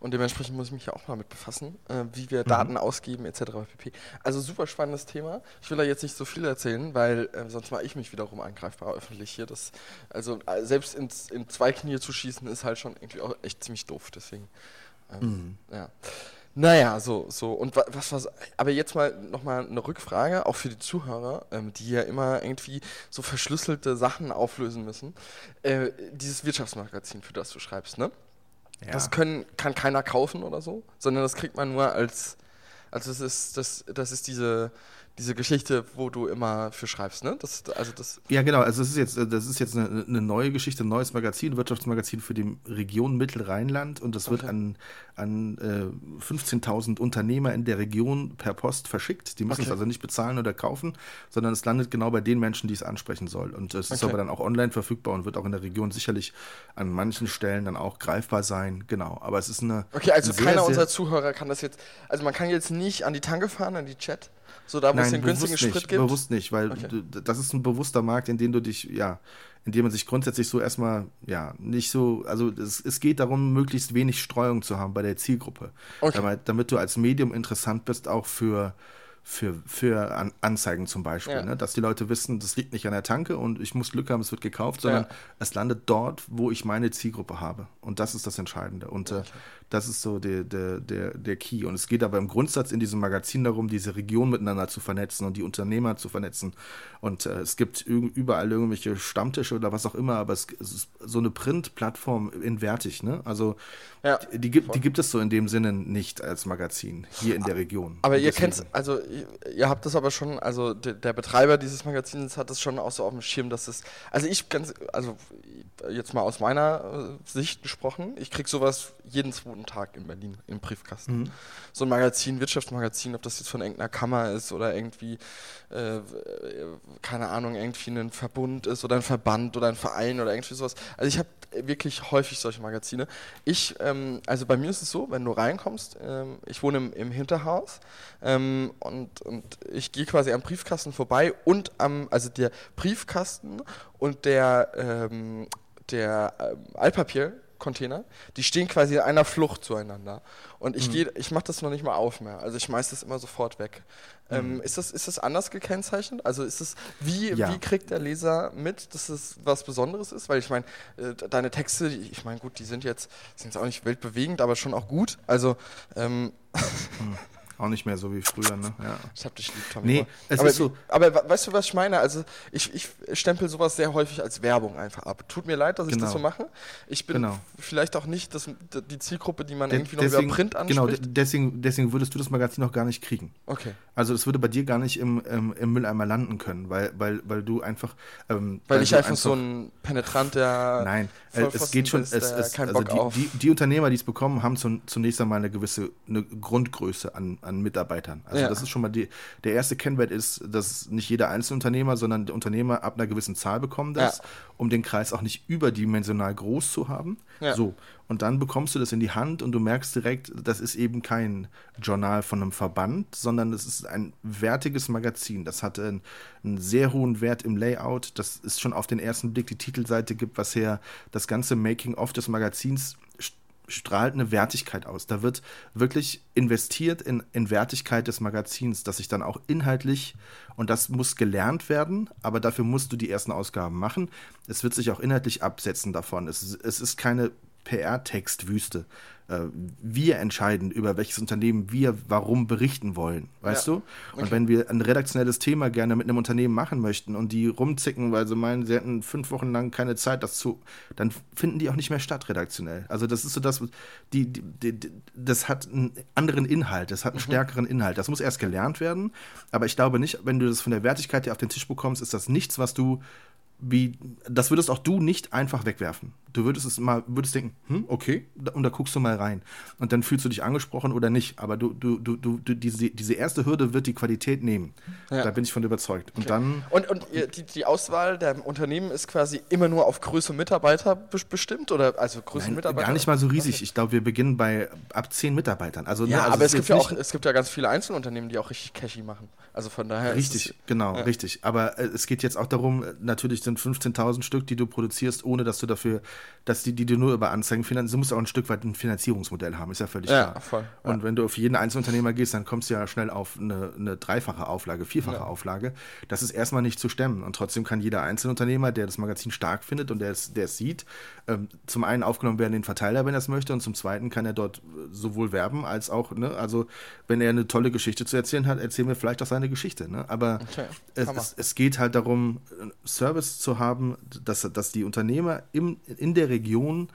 und dementsprechend muss ich mich ja auch mal mit befassen, äh, wie wir Daten ausgeben etc. pp. Also super spannendes Thema. Ich will da jetzt nicht so viel erzählen, weil äh, sonst mache ich mich wiederum angreifbar öffentlich hier. Das, also äh, selbst ins, in zwei Knie zu schießen ist halt schon irgendwie auch echt ziemlich doof. Deswegen, ähm, ja. Naja, so, so. Und wa- was was aber jetzt mal nochmal eine Rückfrage, auch für die Zuhörer, ähm, die ja immer irgendwie so verschlüsselte Sachen auflösen müssen. Äh, dieses Wirtschaftsmagazin, für das du schreibst, ne? Das können, kann keiner kaufen oder so, sondern das kriegt man nur als, also das ist, das, das ist diese, diese Geschichte, wo du immer für schreibst, ne? Das, also das, Ja, genau. Also das ist jetzt, das ist jetzt eine, eine neue Geschichte, ein neues Magazin, Wirtschaftsmagazin für die Region Mittelrheinland und das wird Okay. an, an äh, 15.000 Unternehmer in der Region per Post verschickt. Die müssen es Okay. also nicht bezahlen oder kaufen, sondern es landet genau bei den Menschen, die es ansprechen soll. Und es ist Okay. aber dann auch online verfügbar und wird auch in der Region sicherlich an manchen Stellen dann auch greifbar sein. Genau. Aber es ist eine. okay, also eine keiner sehr- unserer Zuhörer kann das jetzt, also man kann jetzt nicht an die Tanke fahren, an die Chat, so da wo es den günstigen bewusst Sprit nicht, gibt. bewusst nicht, weil Okay. du, das ist ein bewusster Markt, in dem du dich, ja, in dem man sich grundsätzlich so erstmal, ja, nicht so, also es, es geht darum, möglichst wenig Streuung zu haben bei der Zielgruppe, Okay. damit, damit du als Medium interessant bist, auch für für, für An Anzeigen zum Beispiel, Ja. ne? dass die Leute wissen, das liegt nicht an der Tanke und ich muss Glück haben, es wird gekauft, sondern Ja. es landet dort, wo ich meine Zielgruppe habe. Und das ist das Entscheidende. Und äh, das ist so der, der, der, der Key. Und es geht aber im Grundsatz in diesem Magazin darum, diese Region miteinander zu vernetzen und die Unternehmer zu vernetzen. Und äh, es gibt überall irgendwelche Stammtische oder was auch immer, aber es, es ist so eine Printplattform in Wertig. Ne? Also Ja, die, die, gibt, die gibt es so in dem Sinne nicht als Magazin hier in der Region. Aber Und ihr kennt, also ihr, habt das aber schon, also de, der Betreiber dieses Magazins hat das schon auch so auf dem Schirm, dass es, also ich ganz, also jetzt mal aus meiner äh, Sicht gesprochen, ich krieg sowas jeden zweiten Tag in Berlin im Briefkasten. Mhm. So ein Magazin, Wirtschaftsmagazin, ob das jetzt von irgendeiner Kammer ist oder irgendwie, äh, keine Ahnung, irgendwie ein Verbund ist oder ein Verband oder ein Verein oder irgendwie sowas. Also ich habe wirklich häufig solche Magazine. Ich, ähm, also bei mir ist es so, wenn du reinkommst, ähm, ich wohne im, im Hinterhaus ähm, und, und ich gehe quasi am Briefkasten vorbei und am, also der Briefkasten und der, ähm, der ähm, Altpapiercontainer, die stehen quasi in einer Flucht zueinander. Und Mhm. ich gehe, ich mache das noch nicht mal auf mehr. Also ich schmeiß das immer sofort weg. Mhm. Ähm, ist, das, ist das anders gekennzeichnet? Also ist es, wie, Ja. wie kriegt der Leser mit, dass es was Besonderes ist? Weil ich meine, äh, deine Texte, die- ich meine, gut, die sind jetzt, sind jetzt auch nicht weltbewegend, aber schon auch gut. Also, ähm, Auch nicht mehr so wie früher, ne? Ja. ich hab dich lieb, Tommy. Nee, es aber, ist so- aber we- weißt du, was ich meine? Also, ich, ich stempel sowas sehr häufig als Werbung einfach ab. Tut mir leid, dass ich das Genau. so mache. Ich bin Genau. vielleicht auch nicht das, die Zielgruppe, die man De- irgendwie noch über Print genau, anspricht. de- deswegen, deswegen würdest du das Magazin noch gar nicht kriegen. okay. Also es würde bei dir gar nicht im, im, im Mülleimer landen können, weil, weil, weil du einfach... Ähm, Weil ich du einfach, so ein penetranter. Nein, äh, es geht schon, bist, es, es, also die, die, die Unternehmer, die es bekommen, haben zun, zunächst einmal eine gewisse eine Grundgröße an, an Mitarbeitern. Also Ja. das ist schon mal die, der erste Kennwert ist, dass nicht jeder Einzelunternehmer, sondern der Unternehmer ab einer gewissen Zahl bekommen das, Ja. um den Kreis auch nicht überdimensional groß zu haben. Ja. So, und dann bekommst du das in die Hand und du merkst direkt, das ist eben kein Journal von einem Verband, sondern es ist ein wertiges Magazin. Das hat einen, einen sehr hohen Wert im Layout. Das ist schon auf den ersten Blick die Titelseite gibt, was her das ganze Making-of des Magazins strahlt eine Wertigkeit aus. Da wird wirklich investiert in, in Wertigkeit des Magazins, dass sich dann auch inhaltlich, und das muss gelernt werden, aber dafür musst du die ersten Ausgaben machen. Es wird sich auch inhaltlich absetzen davon. Es, es ist keine PR-Textwüste. Äh, Wir entscheiden, über welches Unternehmen wir warum berichten wollen, weißt Ja. du? Und wenn wir ein redaktionelles Thema gerne mit einem Unternehmen machen möchten und die rumzicken, weil sie meinen, sie hätten fünf Wochen lang keine Zeit, das zu, dann finden die auch nicht mehr statt redaktionell. Also das ist so das, die, die, die, das hat einen anderen Inhalt, das hat einen stärkeren Inhalt. Das muss erst gelernt werden, aber ich glaube nicht, wenn du das von der Wertigkeit her auf den Tisch bekommst, ist das nichts, was du wie, das würdest auch du nicht einfach wegwerfen. Du würdest es mal, würdest denken, hm, okay, und da guckst du mal rein. Und dann fühlst du dich angesprochen oder nicht. Aber du, du, du, du, diese, diese erste Hürde wird die Qualität nehmen. Ja. Da bin ich von überzeugt. Und okay. dann. Und, und die, die Auswahl der Unternehmen ist quasi immer nur auf Größe Mitarbeiter bestimmt? Oder also Größe Nein, Mitarbeiter? Gar nicht mal so riesig. Okay. Ich glaube, wir beginnen bei ab zehn Mitarbeitern. Also, ja, ne, also aber es gibt ja auch, es gibt ja ganz viele Einzelunternehmen, die auch richtig cashy machen. Also von daher. Richtig, es, genau, ja. richtig. Aber äh, es geht jetzt auch darum, natürlich sind 15.000 Stück, die du produzierst, ohne dass du dafür, dass die, die du nur über Anzeigen finanzierst. Du musst auch ein Stück weit ein Finanzierungsmodell haben, ist ja völlig ja, klar. Voll, ja. Und wenn du auf jeden Einzelunternehmer gehst, dann kommst du ja schnell auf eine, eine dreifache Auflage, vierfache ja. Auflage. Das ist erstmal nicht zu stemmen. Und trotzdem kann jeder Einzelunternehmer, der das Magazin stark findet und der es, der es sieht, ähm, zum einen aufgenommen werden in den Verteiler, wenn er es möchte, und zum zweiten kann er dort sowohl werben als auch, ne, also wenn er eine tolle Geschichte zu erzählen hat, erzählen wir vielleicht auch seine Geschichte. Ne? Aber aber okay. es, es, es, geht halt darum, Service zu haben, dass, dass die Unternehmer im, in der Region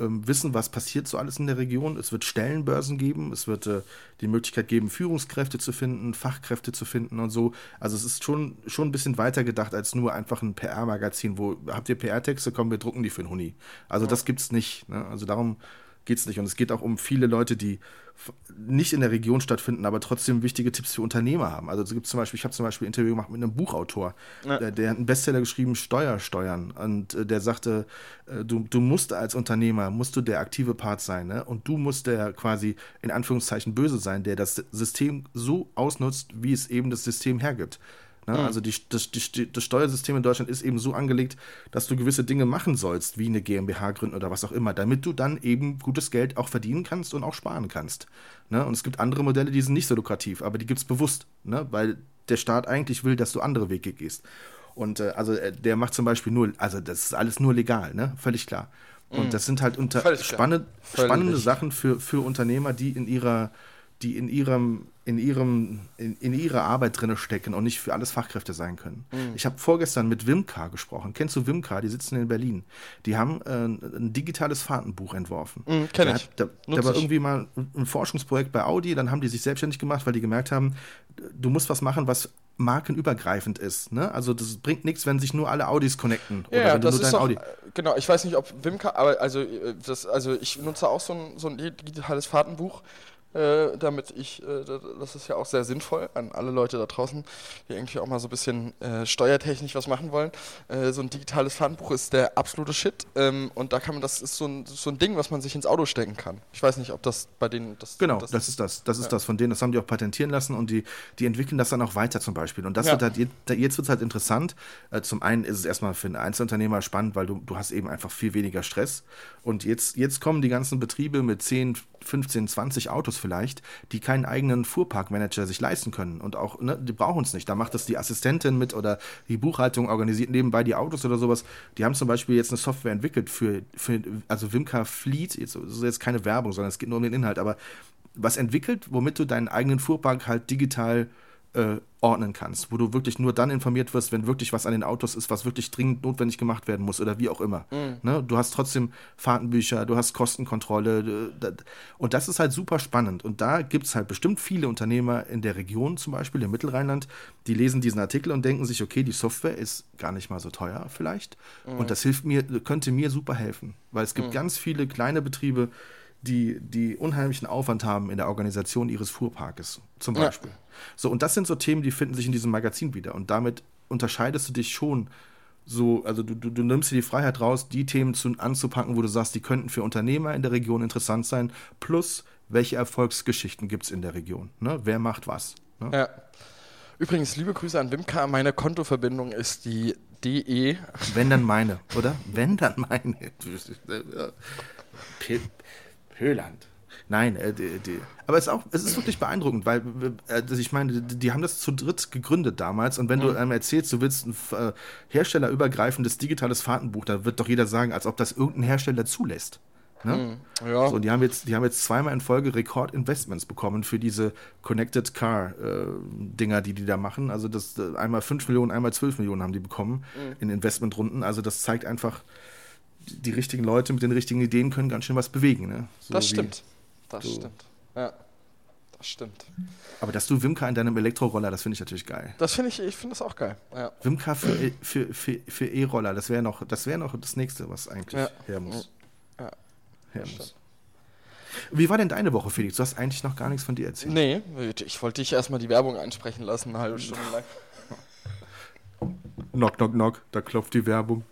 ähm, wissen, was passiert so alles in der Region. Es wird Stellenbörsen geben, es wird äh, die Möglichkeit geben, Führungskräfte zu finden, Fachkräfte zu finden und so. Also es ist schon, schon ein bisschen weiter gedacht als nur einfach ein PR-Magazin, wo habt ihr PR-Texte, kommen wir drucken die für den Huni. Also ja. das es nicht. Ne? Also darum geht es nicht. Und es geht auch um viele Leute, die nicht in der Region stattfinden, aber trotzdem wichtige Tipps für Unternehmer haben. Also es gibt zum Beispiel, ich habe zum Beispiel ein Interview gemacht mit einem Buchautor, ja. der, der, hat einen Bestseller geschrieben, Steuersteuern. Und äh, der sagte, äh, du, du musst als Unternehmer, musst du der aktive Part sein, ne? Und du musst der quasi in Anführungszeichen böse sein, der das System so ausnutzt, wie es eben das System hergibt. Ne? Mhm. Also die, das, die, das Steuersystem in Deutschland ist eben so angelegt, dass du gewisse Dinge machen sollst, wie eine GmbH gründen oder was auch immer, damit du dann eben gutes Geld auch verdienen kannst und auch sparen kannst. Ne? Und es gibt andere Modelle, die sind nicht so lukrativ, aber die gibt es bewusst, ne? weil der Staat eigentlich will, dass du andere Wege gehst. Und äh, also äh, der macht zum Beispiel nur, also das ist alles nur legal, ne? Völlig klar. Und mhm. das sind halt unter spannende, spannende Sachen für, für Unternehmer, die in ihrer die in ihrem in ihrem in, in ihrer Arbeit drinne stecken und nicht für alles Fachkräfte sein können. Mhm. Ich habe vorgestern mit Wimka gesprochen. Kennst du Wimka? Die sitzen in Berlin. Die haben äh, ein digitales Fahrtenbuch entworfen. Mhm, kenn ich. Da, da war irgendwie mal ein Forschungsprojekt bei Audi, dann haben die sich selbstständig gemacht, weil die gemerkt haben, du musst was machen, was markenübergreifend ist. Ne? Also das bringt nichts, wenn sich nur alle Audis connecten. Oder ja, wenn das nur ist dein auch, Audi. Genau, ich weiß nicht, ob Wimka, aber also, äh, das, also ich nutze auch so ein, so ein digitales Fahrtenbuch äh, damit ich, äh, das ist ja auch sehr sinnvoll an alle Leute da draußen, die irgendwie auch mal so ein bisschen äh, steuertechnisch was machen wollen. Äh, so ein digitales Fahrtenbuch ist der absolute Shit ähm, und da kann man, das ist so ein, so ein Ding, was man sich ins Auto stecken kann. Ich weiß nicht, ob das bei denen das Genau, das, das ist das. Das ist ja. das von denen, das haben die auch patentieren lassen und die, die entwickeln das dann auch weiter zum Beispiel. Und das ja. wird halt, jetzt wird es halt interessant. Äh, zum einen ist es erstmal für einen Einzelunternehmer spannend, weil du, du hast eben einfach viel weniger Stress. Und jetzt, jetzt kommen die ganzen Betriebe mit 10, 15, 20 Autos vielleicht, die keinen eigenen Fuhrparkmanager sich leisten können. Und auch, ne, die brauchen es nicht. Da macht das die Assistentin mit oder die Buchhaltung organisiert nebenbei die Autos oder sowas. Die haben zum Beispiel jetzt eine Software entwickelt für, für also Wimka Fleet. Jetzt, das ist jetzt keine Werbung, sondern es geht nur um den Inhalt. Aber was entwickelt, womit du deinen eigenen Fuhrpark halt digital äh, ordnen kannst, wo du wirklich nur dann informiert wirst, wenn wirklich was an den Autos ist, was wirklich dringend notwendig gemacht werden muss oder wie auch immer. Mhm. Ne? Du hast trotzdem Fahrtenbücher, du hast Kostenkontrolle und das ist halt super spannend. Und da gibt es halt bestimmt viele Unternehmer in der Region, zum Beispiel im Mittelrheinland, die lesen diesen Artikel und denken sich, okay, die Software ist gar nicht mal so teuer vielleicht mhm. und das hilft mir, könnte mir super helfen, weil es gibt mhm. ganz viele kleine Betriebe, die, die unheimlichen Aufwand haben in der Organisation ihres Fuhrparkes, zum Beispiel. Ja. So, und das sind so Themen, die finden sich in diesem Magazin wieder. Und damit unterscheidest du dich schon so, also du, du, du nimmst dir die Freiheit raus, die Themen zu, anzupacken, wo du sagst, die könnten für Unternehmer in der Region interessant sein, plus welche Erfolgsgeschichten gibt es in der Region. Ne? Wer macht was? Ne? Ja. Übrigens, liebe Grüße an Wimka. Meine Kontoverbindung ist die DE. Wenn dann meine, oder? Wenn dann meine. Höland. Nein, äh, die, die, aber es ist auch, es ist wirklich beeindruckend, weil äh, ich meine, die, die, haben das zu dritt gegründet damals und wenn mhm. du einem erzählst, du willst ein äh, herstellerübergreifendes digitales Fahrtenbuch, da wird doch jeder sagen, als ob das irgendein Hersteller zulässt. Ne? Mhm, ja. So, die haben jetzt, die haben jetzt zweimal in Folge Rekordinvestments bekommen für diese Connected Car äh, Dinger, die die da machen. Also das äh, einmal 5 Millionen, einmal 12 Millionen haben die bekommen mhm. in Investmentrunden. Also das zeigt einfach, die richtigen Leute mit den richtigen Ideen können ganz schön was bewegen. Ne? So das stimmt. Das so. stimmt. Ja. Stimmt. Aber dass du Wimka in deinem Elektroroller, das finde ich natürlich geil. Das finde ich, ich finde das auch geil. Ja. Wimka für E- für, für, für E-Roller, das wäre noch, das wäre noch das nächste, was eigentlich Ja. her muss. Ja. Her stimmt. muss. Wie war denn deine Woche, Felix? Du hast eigentlich noch gar nichts von dir erzählt. Nee, ich wollte dich erstmal die Werbung einsprechen lassen, eine halbe Stunde lang. Knock, knock, knock, da klopft die Werbung.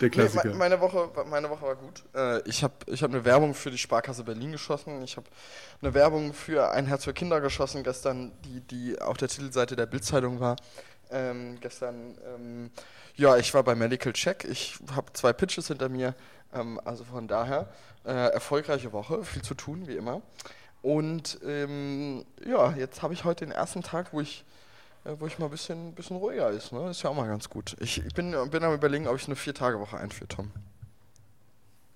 Der Nee, Klassiker. me- meine, Woche, meine Woche war gut. Äh, ich habe ich hab eine Werbung für die Sparkasse Berlin geschossen. Ich habe eine Werbung für Ein Herz für Kinder geschossen gestern, die, die auf der Titelseite der Bildzeitung war. Ähm, gestern, ähm, ja, ich war bei Medical Check. Ich habe zwei Pitches hinter mir. Ähm, also von daher, äh, erfolgreiche Woche, viel zu tun, wie immer. Und ähm, ja, jetzt habe ich heute den ersten Tag, wo ich wo ich mal ein bisschen, bisschen ruhiger ist. Ne? Ist ja auch mal ganz gut. Ich, ich bin, bin am überlegen, ob ich eine Vier-Tage-Woche einführe, Tom.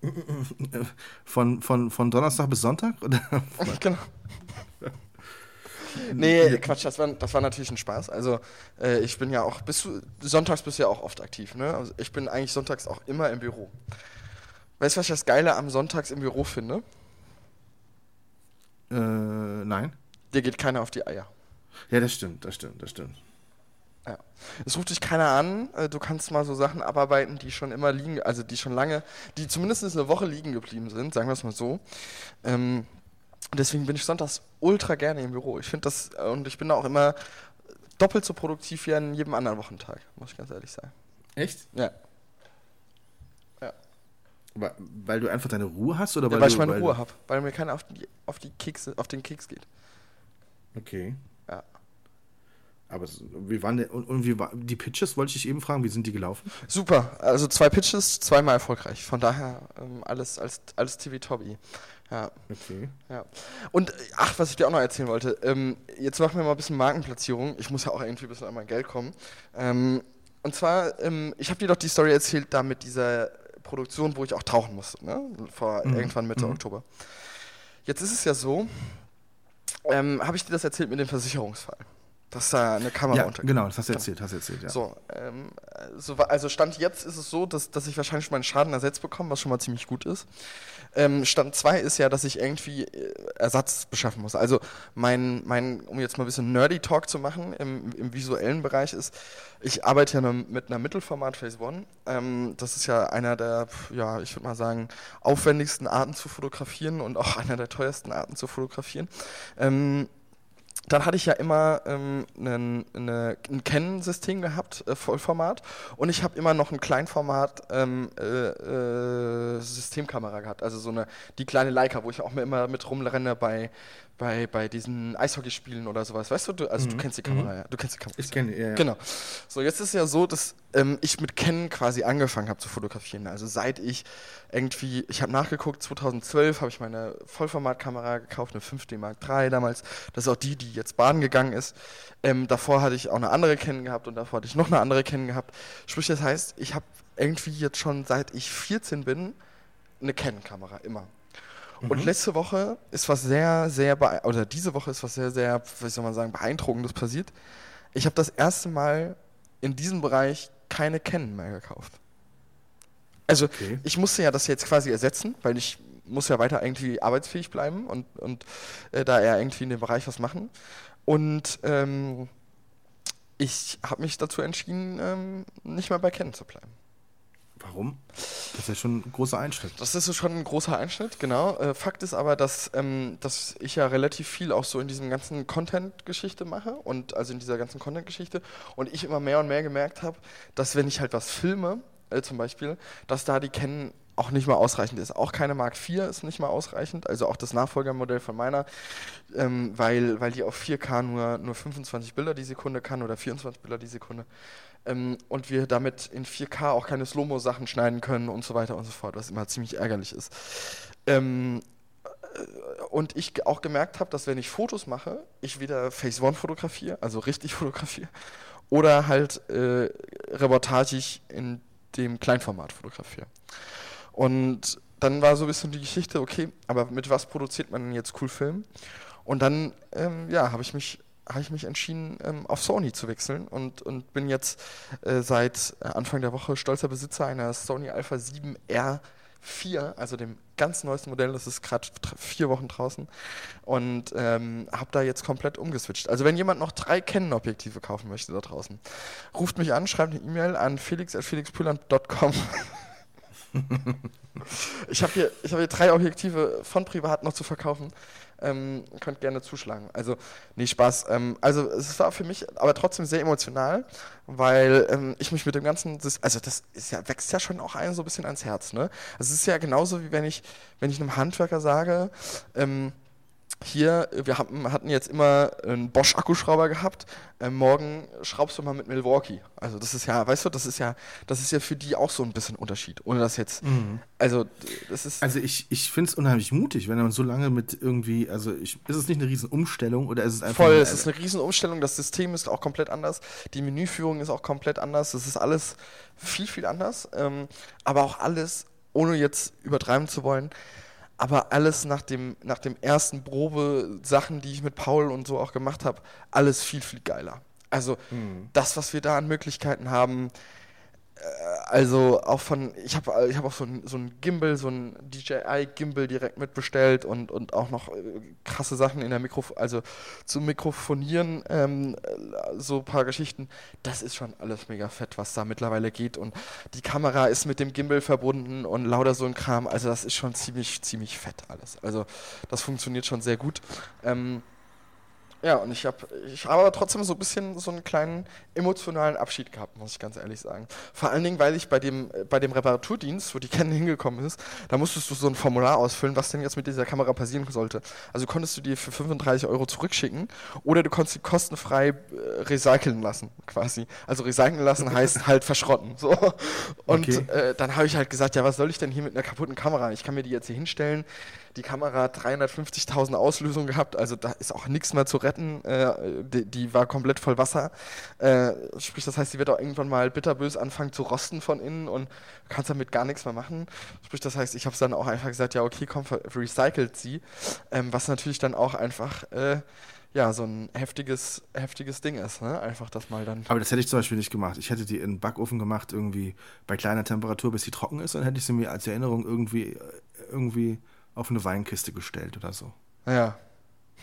Von, von, von Donnerstag bis Sonntag? Oder? genau. Nee, Quatsch, das war, das war natürlich ein Spaß. Also, äh, ich bin ja auch, bist du, sonntags bist du ja auch oft aktiv, ne? Also, ich bin eigentlich sonntags auch immer im Büro. Weißt du, was ich das Geile am Sonntags im Büro finde? Äh, nein. Dir geht keiner auf die Eier. Ja, das stimmt, das stimmt, das stimmt. Ja. Es ruft dich keiner an, äh, du kannst mal so Sachen abarbeiten, die schon immer liegen, also die schon lange, die zumindest eine Woche liegen geblieben sind, sagen wir es mal so. Ähm, deswegen bin ich sonntags ultra gerne im Büro. Ich finde das, äh, und ich bin da auch immer doppelt so produktiv wie an jedem anderen Wochentag, muss ich ganz ehrlich sagen. Echt? Ja, Weil, weil du einfach deine Ruhe hast oder ja weil, weil du, ich meine weil Ruhe habe, weil mir keiner auf die, auf die Kekse, auf den Keks geht. Okay. Aber wie waren denn, und, und wie war, die Pitches wollte ich eben fragen, wie sind die gelaufen? Super, also zwei Pitches, zweimal erfolgreich. Von daher ähm, alles, alles, alles TV-Tobi. Ja. Okay. Ja. Und äh, ach, was ich dir auch noch erzählen wollte, ähm, jetzt machen wir mal ein bisschen Markenplatzierung. Ich muss ja auch irgendwie ein bisschen an mein Geld kommen. Ähm, und zwar, ähm, ich habe dir doch die Story erzählt, da mit dieser Produktion, wo ich auch tauchen musste, ne? Vor Mhm. irgendwann Mitte Mhm. Oktober. Jetzt ist es ja so, ähm, habe ich dir das erzählt mit dem Versicherungsfall, dass da eine Kamera Ja, untergeht. genau, das hast du erzählt, hast du erzählt, ja. So, ähm, so, wa- also Stand jetzt ist es so, dass, dass ich wahrscheinlich meinen Schaden ersetzt bekomme, was schon mal ziemlich gut ist. Ähm, Stand 2 ist ja, dass ich irgendwie äh, Ersatz beschaffen muss. Also mein, mein, um jetzt mal ein bisschen Nerdy Talk zu machen im, im visuellen Bereich ist, ich arbeite ja mit einer Mittelformat Phase One. Ähm, das ist ja einer der, ja, ich würde mal sagen, aufwendigsten Arten zu fotografieren und auch einer der teuersten Arten zu fotografieren. Ähm, dann hatte ich ja immer ähm, nen- eine, ein Canon-System gehabt, äh, Vollformat, und ich habe immer noch ein Kleinformat ähm, äh, äh, Systemkamera gehabt, also so eine die kleine Leica, wo ich auch immer mit rumrenne bei bei, bei diesen Eishockeyspielen oder sowas. Weißt du, du also du Mhm. kennst die Kamera, ja. Du kennst die Kamera. Ich kenne, ja, ja. Genau. So, jetzt ist es ja so, dass ähm, ich mit Canon quasi angefangen habe zu fotografieren. Also seit ich irgendwie, ich habe nachgeguckt, 2012 habe ich meine Vollformatkamera gekauft, eine 5D Mark III damals. Das ist auch die, die jetzt baden gegangen ist. Ähm, davor hatte ich auch eine andere Canon gehabt und davor hatte ich noch eine andere Canon gehabt. Sprich, das heißt, ich habe irgendwie jetzt schon seit ich 14 bin eine Canon-Kamera immer. Und letzte Woche ist was sehr, sehr, oder diese Woche ist was sehr, sehr, wie soll man sagen, beeindruckendes passiert. Ich habe das erste Mal in diesem Bereich keine Canon mehr gekauft. Also Okay. ich musste ja das jetzt quasi ersetzen, weil ich muss ja weiter irgendwie arbeitsfähig bleiben und, und äh, da eher irgendwie in dem Bereich was machen. Und ähm, ich habe mich dazu entschieden, ähm, nicht mehr bei Canon zu bleiben. Warum? Das ist ja schon ein großer Einschnitt. Das ist schon ein großer Einschnitt, genau. Äh, Fakt ist aber, dass, ähm, dass ich ja relativ viel auch so in diesem ganzen Content-Geschichte mache und also in dieser ganzen Content-Geschichte und ich immer mehr und mehr gemerkt habe, dass wenn ich halt was filme, äh, zum Beispiel, dass da die Canon auch nicht mal ausreichend ist. Auch keine Mark IV ist nicht mal ausreichend, also auch das Nachfolgermodell von meiner, ähm, weil, weil die auf 4K nur, nur 25 Bilder die Sekunde kann oder 24 Bilder die Sekunde. Ähm, und wir damit in 4K auch keine Slow-Mo-Sachen schneiden können und so weiter und so fort, was immer ziemlich ärgerlich ist. Ähm, äh, und ich auch gemerkt habe, dass wenn ich Fotos mache, ich wieder Phase One fotografiere, also richtig fotografiere, oder halt äh, reportagig in dem Kleinformat fotografiere. Und dann war so ein bisschen die Geschichte, okay, aber mit was produziert man denn jetzt cool Film? Und dann, ähm, ja, habe ich mich habe ich mich entschieden, ähm, auf Sony zu wechseln und, und bin jetzt äh, seit äh, Anfang der Woche stolzer Besitzer einer Sony Alpha 7R 4, also dem ganz neuesten Modell. Das ist gerade vier Wochen draußen. Und ähm, habe da jetzt komplett umgeswitcht. Also wenn jemand noch drei Canon-Objektive kaufen möchte da draußen, ruft mich an, schreibt eine E-Mail an felix.felixpüland.com. ich habe hier, hab hier drei Objektive von privat noch zu verkaufen. Ähm, könnt gerne zuschlagen. Also, nee, Spaß. Ähm, also, es war für mich aber trotzdem sehr emotional, weil ähm, ich mich mit dem ganzen, also das ist ja, wächst ja schon auch einem so ein bisschen ans Herz, ne? Also, es ist ja genauso wie wenn ich, wenn ich einem Handwerker sage, ähm, hier, wir haben, hatten jetzt immer einen Bosch-Akkuschrauber gehabt, äh, morgen schraubst du mal mit Milwaukee. Also das ist ja, weißt du, das ist ja, das ist ja für die auch so ein bisschen Unterschied, ohne das jetzt, mhm. also das ist... Also ich, ich finde es unheimlich mutig, wenn man so lange mit irgendwie, also ich, ist es nicht eine Riesenumstellung oder ist es einfach... Voll, es ist eine Riesenumstellung, das System ist auch komplett anders, die Menüführung ist auch komplett anders, das ist alles viel, viel anders, ähm, aber auch alles, ohne jetzt übertreiben zu wollen, aber alles nach dem, nach dem ersten Probe-Sachen, die ich mit Paul und so auch gemacht habe, alles viel, viel geiler. Also hm. das, was wir da an Möglichkeiten haben, also auch von, ich habe ich hab auch so ein, so ein Gimbal, so ein DJI-Gimbal direkt mitbestellt und, und auch noch äh, krasse Sachen in der Mikro, also zu Mikrofonieren, ähm, so ein paar Geschichten. Das ist schon alles mega fett, was da mittlerweile geht. Und die Kamera ist mit dem Gimbal verbunden und lauter so ein Kram. Also das ist schon ziemlich, ziemlich fett alles. Also das funktioniert schon sehr gut. Ähm, ja, und ich habe ich hab aber trotzdem so ein bisschen so einen kleinen emotionalen Abschied gehabt, muss ich ganz ehrlich sagen. Vor allen Dingen, weil ich bei dem, bei dem Reparaturdienst, wo die Canon hingekommen ist, da musstest du so ein Formular ausfüllen, was denn jetzt mit dieser Kamera passieren sollte. Also konntest du die für 35 Euro zurückschicken oder du konntest sie kostenfrei äh, recyceln lassen, quasi. Also recyceln lassen heißt halt verschrotten. So. Und okay. äh, dann habe ich halt gesagt, ja, was soll ich denn hier mit einer kaputten Kamera? Ich kann mir die jetzt hier hinstellen die Kamera hat 350.000 Auslösungen gehabt, also da ist auch nichts mehr zu retten. Äh, die, die, war komplett voll Wasser. Äh, sprich, das heißt, die wird auch irgendwann mal bitterbös anfangen zu rosten von innen und kannst damit gar nichts mehr machen. Sprich, das heißt, ich habe es dann auch einfach gesagt, ja, okay, komm, recycelt sie. Ähm, was natürlich dann auch einfach. Äh, ja, so ein heftiges, heftiges Ding ist, ne? Einfach das mal dann. Aber das hätte ich zum Beispiel nicht gemacht. Ich hätte die in den Backofen gemacht, irgendwie bei kleiner Temperatur, bis sie trocken ist, dann hätte ich sie mir als Erinnerung irgendwie, irgendwie auf eine Weinkiste gestellt oder so. Ja.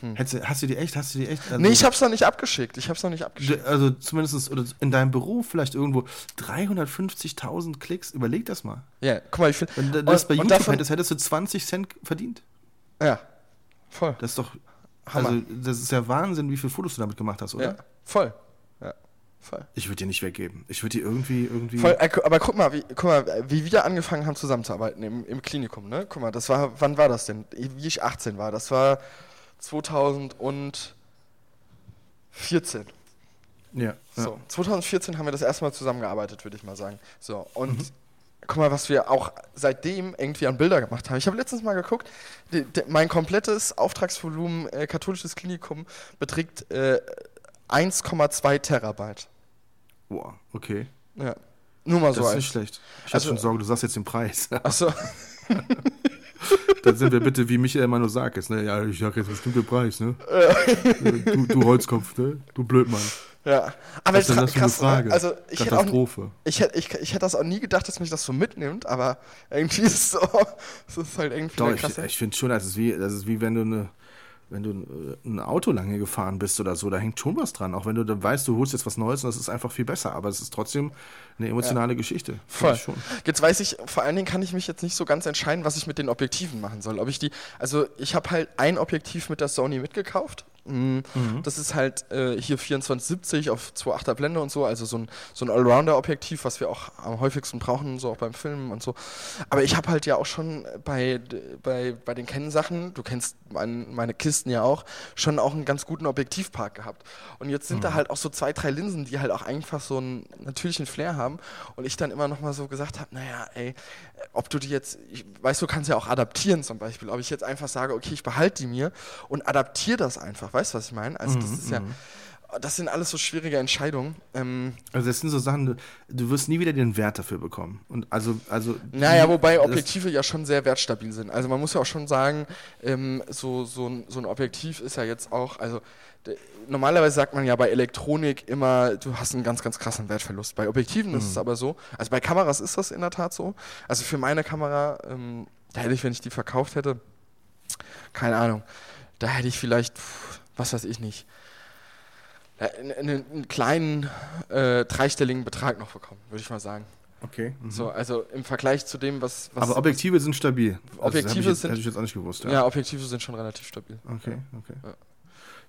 Hm. Hättest, hast du die echt? Hast du die echt? Also, nee, ich hab's noch nicht abgeschickt. Ich hab's noch nicht abgeschickt. Also zumindest oder in deinem Büro vielleicht irgendwo 350.000 Klicks. Überleg das mal. Ja, guck mal, ich finde. Wenn du das bei YouTube davon, hättest, hättest du 20 Cent verdient. Ja, voll. Das ist doch. Hammer. Also, das ist ja Wahnsinn, wie viele Fotos du damit gemacht hast, oder? Ja, voll. Voll. Ich würde die nicht weggeben. Ich würde die irgendwie, irgendwie. Voll, äh, aber guck mal, wie, guck mal, wie wir angefangen haben zusammenzuarbeiten im, im Klinikum, ne? Guck mal, das war, wann war das denn? Wie ich 18 war. Das war 2014. Ja. So, ja. 2014 haben wir das erste Mal zusammengearbeitet, würde ich mal sagen. So, und mhm. guck mal, was wir auch seitdem irgendwie an Bilder gemacht haben. Ich habe letztens mal geguckt, die, die, mein komplettes Auftragsvolumen äh, katholisches Klinikum beträgt äh, 1,2 Terabyte. Boah, okay. Ja. Nur mal das so. Das ist nicht schlecht. Ich also, hatte schon Sorge, du sagst jetzt den Preis. Achso. Dann sind wir bitte, wie Michael sagt, ne? Ja, ich sag jetzt bestimmt den Preis, ne? du, du Holzkopf, ne? Du Blödmann. Ja, aber Was ist das für krass, eine Frage? Also ich Katastrophe. Hätte auch, ich, hätte, ich, ich hätte das auch nie gedacht, dass mich das so mitnimmt, aber irgendwie ist es so, es ist halt irgendwie Doch, krass. Ich, ich finde schon, das ist, wie, das ist wie wenn du eine wenn du äh, ein Auto lange gefahren bist oder so, da hängt schon was dran. Auch wenn du dann weißt, du holst jetzt was Neues und das ist einfach viel besser. Aber es ist trotzdem eine emotionale ja. Geschichte. Voll. Jetzt weiß ich, vor allen Dingen kann ich mich jetzt nicht so ganz entscheiden, was ich mit den Objektiven machen soll. Ob ich die, also ich habe halt ein Objektiv mit der Sony mitgekauft Mhm. Das ist halt äh, hier 2470 auf 2,8er Blende und so, also so ein, so ein Allrounder-Objektiv, was wir auch am häufigsten brauchen, so auch beim Filmen und so. Aber ich habe halt ja auch schon bei, bei, bei den Canon-Sachen, du kennst mein, meine Kisten ja auch, schon auch einen ganz guten Objektivpark gehabt. Und jetzt sind mhm. da halt auch so zwei, drei Linsen, die halt auch einfach so einen natürlichen Flair haben. Und ich dann immer noch mal so gesagt habe, naja, ey, ob du die jetzt, ich weiß, du kannst ja auch adaptieren zum Beispiel, ob ich jetzt einfach sage, okay, ich behalte die mir und adaptiere das einfach, weißt du, was ich meine? Also das mhm, ist ja, mhm. Das sind alles so schwierige Entscheidungen. Ähm, also das sind so Sachen, du, du, wirst nie wieder den Wert dafür bekommen. Und also, also naja, wobei Objektive ja schon sehr wertstabil sind. Also man muss ja auch schon sagen, ähm, so, so, ein, so ein Objektiv ist ja jetzt auch, also normalerweise sagt man ja bei Elektronik immer, du hast einen ganz, ganz krassen Wertverlust. Bei Objektiven ist es aber so. Also bei Kameras ist das in der Tat so. Also für meine Kamera, ähm, da hätte ich, wenn ich die verkauft hätte, keine Ahnung, da hätte ich vielleicht, was weiß ich nicht, einen, einen kleinen äh, dreistelligen Betrag noch bekommen, würde ich mal sagen. Okay. mhm. So, also im Vergleich zu dem, was. was Aber Objektive sind stabil. Also, das Objektive ich sind- Hätte ich jetzt auch nicht gewusst. ja. Objektive sind schon relativ stabil. Okay, okay. Ja.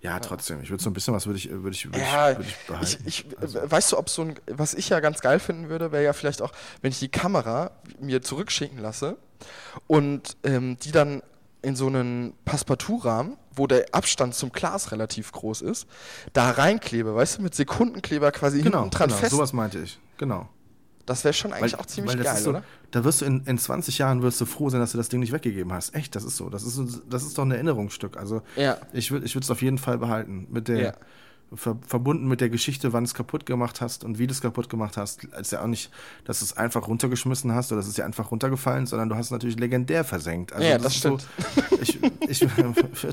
Ja, trotzdem. Ich würde so ein bisschen was würde ich, würde ich, würde Ja, ich, würde ich behalten. Ich, ich, Also- äh, weißt du, ob so ein, was ich ja ganz geil finden würde, wäre ja vielleicht auch, wenn ich die Kamera mir zurückschicken lasse und ähm, die dann in so einen Passepartout-Rahmen, wo der Abstand zum Glas relativ groß ist, da reinklebe, weißt du, mit Sekundenkleber quasi genau, hinten dran genau fest. sowas meinte ich. Genau. Das wäre schon eigentlich auch ziemlich geil, so, oder? Da wirst du in, in 20 Jahren wirst du froh sein, dass du das Ding nicht weggegeben hast. Echt, das ist so. Das ist, das ist doch ein Erinnerungsstück. Also Ja. ich würde ich es auf jeden Fall behalten. Mit der, Ja. Ver, verbunden mit der Geschichte, wann du es kaputt gemacht hast und wie du es kaputt gemacht hast. Ist ja auch nicht, dass du es einfach runtergeschmissen hast oder es ist ja einfach runtergefallen, sondern du hast es natürlich legendär versenkt. Also Ja, das ist So, ich, ich,